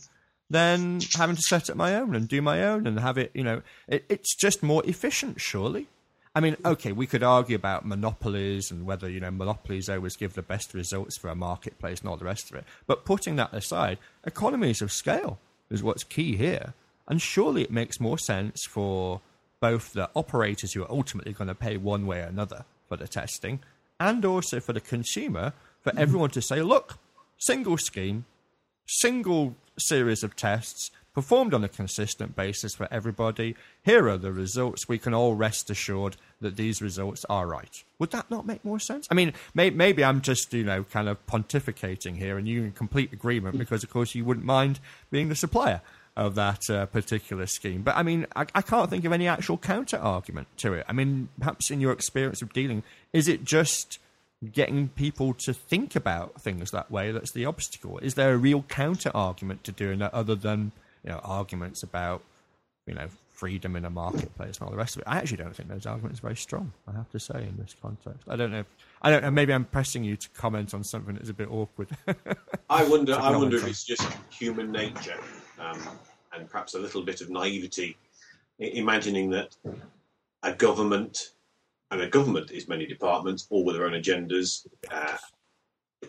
than having to set up my own and do my own and have it, you know, it, it's just more efficient, surely. I mean, okay, we could argue about monopolies and whether, you know, monopolies always give the best results for a marketplace and all the rest of it. But putting that aside, economies of scale is what's key here. And surely it makes more sense for both the operators who are ultimately going to pay one way or another for the testing and also for the consumer for mm-hmm. everyone to say, look, single scheme, single series of tests performed on a consistent basis for everybody. Here are the results. We can all rest assured that these results are right. Would that not make more sense? I mean, may, maybe I'm just, you know, kind of pontificating here and you in complete agreement because, of course, you wouldn't mind being the supplier of that uh, particular scheme. But I mean, I, I, can't think of any actual counter argument to it. I mean, perhaps in your experience of dealing, is it just getting people to think about things that way that's the obstacle? Is there a real counter argument to doing that other than you know arguments about you know freedom in a marketplace and all the rest of it? I actually don't think those arguments are very strong. I have to say in this context. I don't know. If, I don't know. Maybe I'm pressing you to comment on something that's a bit awkward. I wonder. I wonder if it's just human nature um, and perhaps a little bit of naivety, imagining that a government and a government is many departments, all with their own agendas. Uh,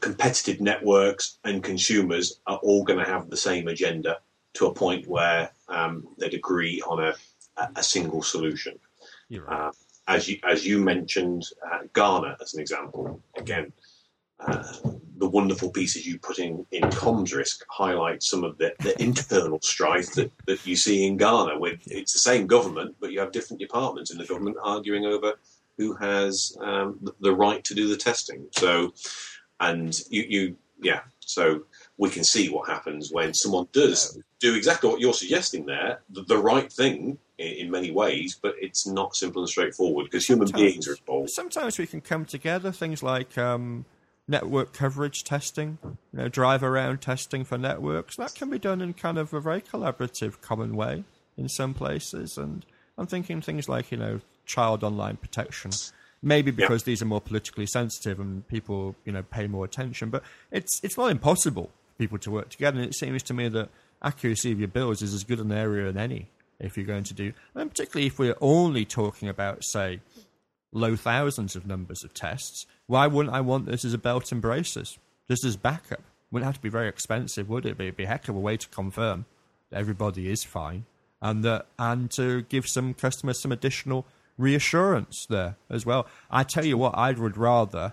competitive networks and consumers are all going to have the same agenda to a point where um, they'd agree on a, a single solution. Right. Uh, as you as you mentioned, uh, Ghana as an example. Again, uh, the wonderful pieces you put in in comms risk highlight some of the, the internal strife that, that you see in Ghana. With it's the same government, but you have different departments in the government arguing over who has um, the right to do the testing. So, and you, you, yeah, so we can see what happens when someone does do exactly what you're suggesting there, the, the right thing in, in, many ways, but it's not simple and straightforward because human beings are involved. Sometimes we can come together, things like um, network coverage testing, you know, drive around testing for networks. That can be done in kind of a very collaborative, common way in some places. And I'm thinking things like, you know, child online protection. Maybe because these are more politically sensitive and people, you know, pay more attention. But it's it's not impossible for people to work together. And it seems to me that accuracy of your bills is as good an area as any if you're going to do, and particularly if we're only talking about, say, low thousands of numbers of tests. Why wouldn't I want this as a belt and braces, just as backup? Wouldn't have to be very expensive, would it? It'd be a heck of a way to confirm that everybody is fine, and that and to give some customers some additional reassurance there as well. I tell you what, I would rather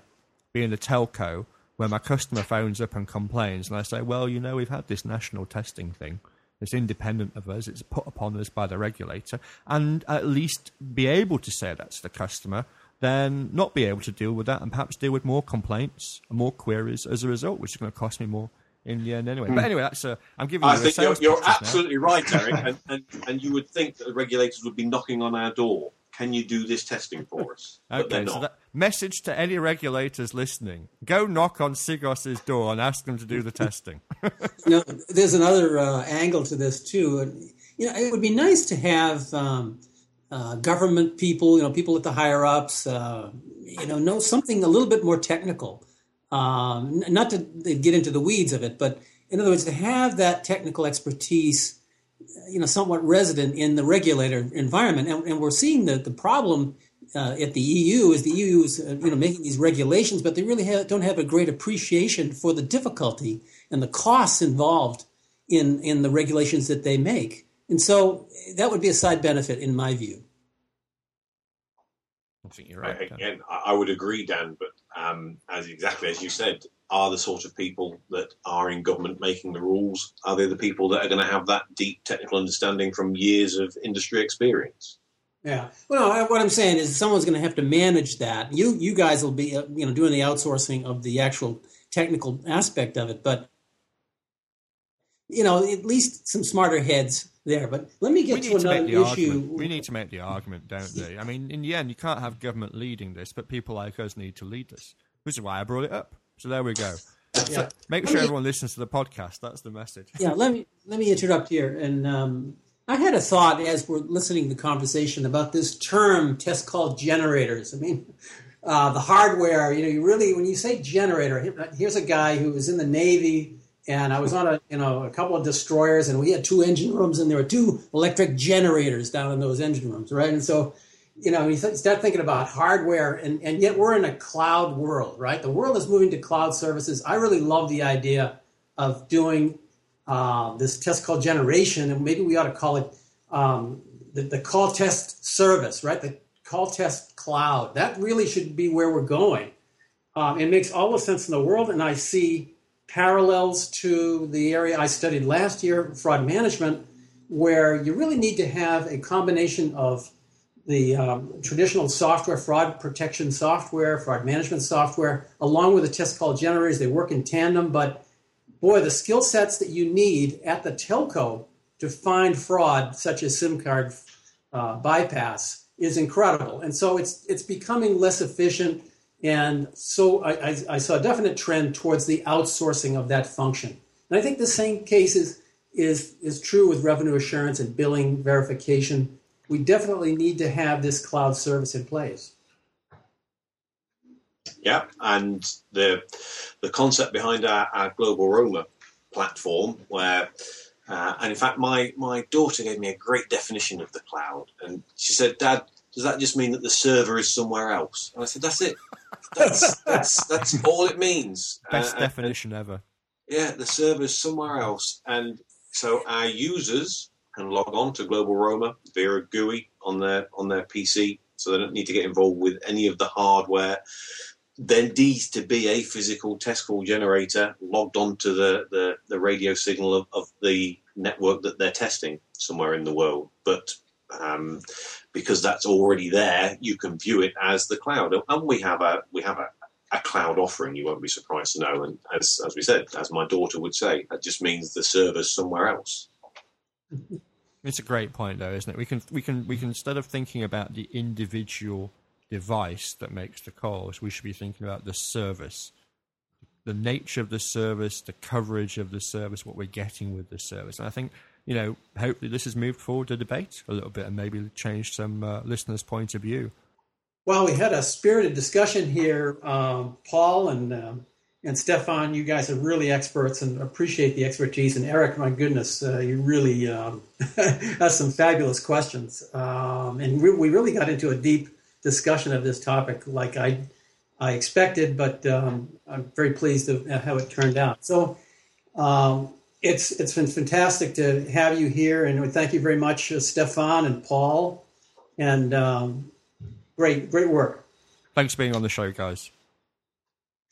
be in a telco where my customer phones up and complains, and I say, well, you know, we've had this national testing thing. It's independent of us. It's put upon us by the regulator, and at least be able to say that to the customer, then not be able to deal with that, and perhaps deal with more complaints and more queries as a result, which is going to cost me more in the end anyway. Mm. But hmm. anyway, that's a. I'm giving. You I you think you're, you're absolutely right, Eric, and, and and you would think that the regulators would be knocking on our door can you do this testing for us? okay, so that message to any regulators listening: go knock on Sigos's door and ask them to do the testing. you know, there's another uh, angle to this too. You know, it would be nice to have um, uh, government people, you know, people at the higher ups, uh, you know, know something a little bit more technical. Um, not to get into the weeds of it, but in other words, to have that technical expertise you know, somewhat resident in the regulator environment. And, and we're seeing that the problem uh, at the EU is the EU is uh, you know making these regulations, but they really have, don't have a great appreciation for the difficulty and the costs involved in in the regulations that they make. And so that would be a side benefit in my view. I think you're right. Again, I would agree, Dan. But um, as exactly as you said, are the sort of people that are in government making the rules? Are they the people that are going to have that deep technical understanding from years of industry experience? Yeah. Well, what I'm saying is someone's going to have to manage that. You you guys will be uh, you know doing the outsourcing of the actual technical aspect of it, but you know at least some smarter heads there. But let me get to another to issue. Argument. We need to make the argument, don't they? I mean, in the end, you can't have government leading this, but people like us need to lead this, which is why I brought it up. So there we go. Yeah. So make sure everyone listens to the podcast. That's the message. Yeah, let me let me interrupt here. And um, I had a thought as we're listening to the conversation about this term test call generators. I mean, uh, the hardware. You know, you really when you say generator, here's a guy who was in the Navy and I was on a you know a couple of destroyers, and we had two engine rooms, and there were two electric generators down in those engine rooms, right? And so, you know, you start thinking about hardware, and and yet we're in a cloud world, right? The world is moving to cloud services. I really love the idea of doing uh, this test call generation, and maybe we ought to call it um, the, the call test service, right? The call test cloud. That really should be where we're going. Um, it makes all the sense in the world, and I see parallels to the area I studied last year, fraud management, where you really need to have a combination of the um, traditional software, fraud protection software, fraud management software, along with the test call generators. They work in tandem, but boy, the skill sets that you need at the telco to find fraud, such as SIM card uh, bypass, is incredible. And so it's it's becoming less efficient and so I, I, I, saw a definite trend towards the outsourcing of that function. And I think the same case is, is, is true with revenue assurance and billing verification. We definitely need to have this cloud service in place. Yeah, and the the concept behind our, our global Roamer platform, where uh, and in fact, my my daughter gave me a great definition of the cloud, and she said, "Dad, does that just mean that the server is somewhere else?" And I said, "That's it. That's that's that's all it means. Best uh, definition and, ever. Yeah, the server is somewhere else, and so our users can log on to Global Roamer via a GUI on their on their PC, so they don't need to get involved with any of the hardware. There needs to be a physical test call generator logged onto the, the, the radio signal of, of the network that they're testing somewhere in the world. But um, because that's already there, you can view it as the cloud. And we have a we have a, a cloud offering. You won't be surprised to know. And as as we said, as my daughter would say, that just means the server's somewhere else. It's a great point, though, isn't it? We can we can we can instead of thinking about the individual device that makes the calls, we should be thinking about the service, the nature of the service, the coverage of the service, what we're getting with the service. And I think you know, hopefully this has moved forward the debate a little bit and maybe changed some uh, listeners' point of view. Well, we had a spirited discussion here, um, Paul and um, and Stefan. You guys are really experts and appreciate the expertise. And Eric, my goodness, uh, you really um, has some fabulous questions. Um, and we, we, really got into a deep discussion of this topic, like I I expected. But um, I'm very pleased of how it turned out. So um, it's it's been fantastic to have you here, and thank you very much, uh, Stefan and Paul, and um, great great work. Thanks for being on the show, guys.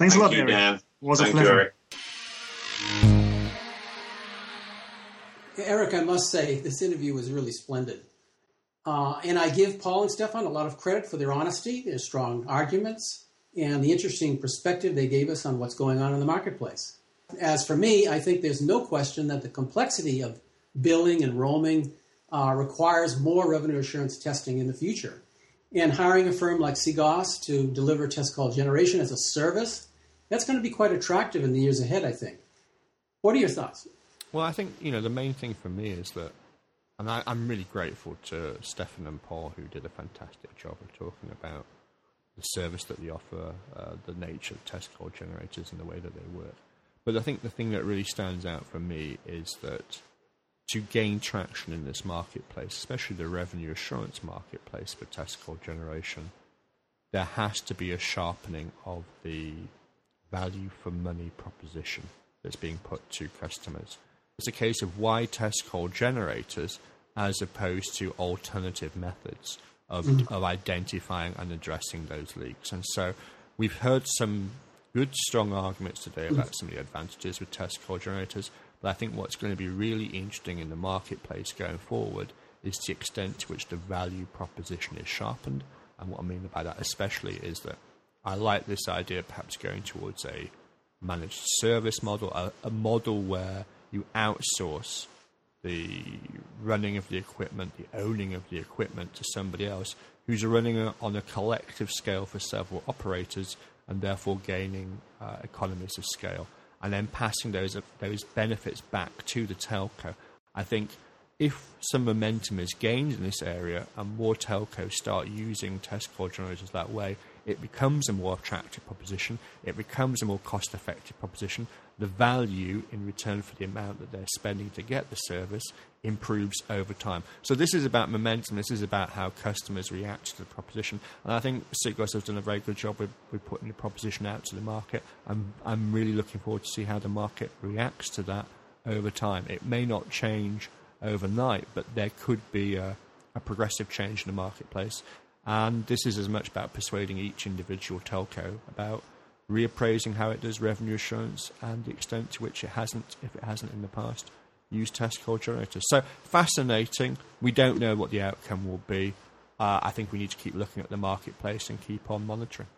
Thanks thank a lot, you, Eric. Dan. It was thank a pleasure. You, Eric. Eric, I must say this interview was really splendid. Uh, and I give Paul and Stefan a lot of credit for their honesty, their strong arguments, and the interesting perspective they gave us on what's going on in the marketplace. As for me, I think there's no question that the complexity of billing and roaming uh, requires more revenue assurance testing in the future. And hiring a firm like Sigos to deliver test call generation as a service, that's going to be quite attractive in the years ahead, I think. What are your thoughts? Well, I think, you know, the main thing for me is that, and I, am really grateful to Stefan and Paul who did a fantastic job of talking about the service that they offer, uh, the nature of test call generators and the way that they work. But I think the thing that really stands out for me is that to gain traction in this marketplace, especially the revenue assurance marketplace for test call generation, there has to be a sharpening of the value for money proposition that's being put to customers. It's a case of why test call generators as opposed to alternative methods of, mm. of identifying and addressing those leaks. And so we've heard some good, strong arguments today about some of the advantages with test call generators. But I think what's going to be really interesting in the marketplace going forward is the extent to which the value proposition is sharpened. And what I mean by that, especially, is that I like this idea of perhaps going towards a managed service model, a, a model where you outsource the running of the equipment, the owning of the equipment to somebody else who's running on a collective scale for several operators and therefore gaining uh, economies of scale, and then passing those those benefits back to the telco. I think if some momentum is gained in this area and more telcos start using test call generators that way, it becomes a more attractive proposition. It becomes a more cost effective proposition. The value in return for the amount that they're spending to get the service improves over time. So, this is about momentum. This is about how customers react to the proposition. And I think Sigos has done a very good job with, with putting the proposition out to the market. I'm, I'm really looking forward to see how the market reacts to that over time. It may not change overnight, but there could be a, a progressive change in the marketplace. And this is as much about persuading each individual telco about reappraising how it does revenue assurance and the extent to which it hasn't, if it hasn't in the past, used test call generators. So fascinating. We don't know what the outcome will be. Uh, I think we need to keep looking at the marketplace and keep on monitoring.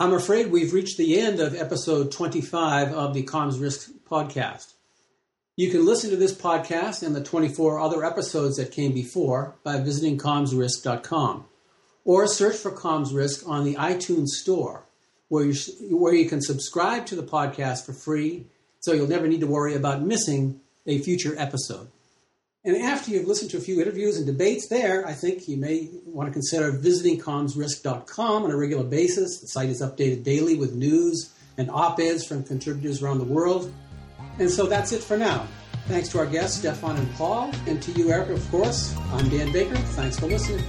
I'm afraid we've reached the end of episode 25 of the Comms Risk podcast. You can listen to this podcast and the 24 other episodes that came before by visiting commsrisk.com or search for Comms Risk on the iTunes Store, where you, where you can subscribe to the podcast for free so you'll never need to worry about missing a future episode. And after you've listened to a few interviews and debates there, I think you may want to consider visiting commsrisk.com on a regular basis. The site is updated daily with news and op eds from contributors around the world. And so that's it for now. Thanks to our guests, Stefan and Paul, and to you, Eric, of course. I'm Dan Baker. Thanks for listening.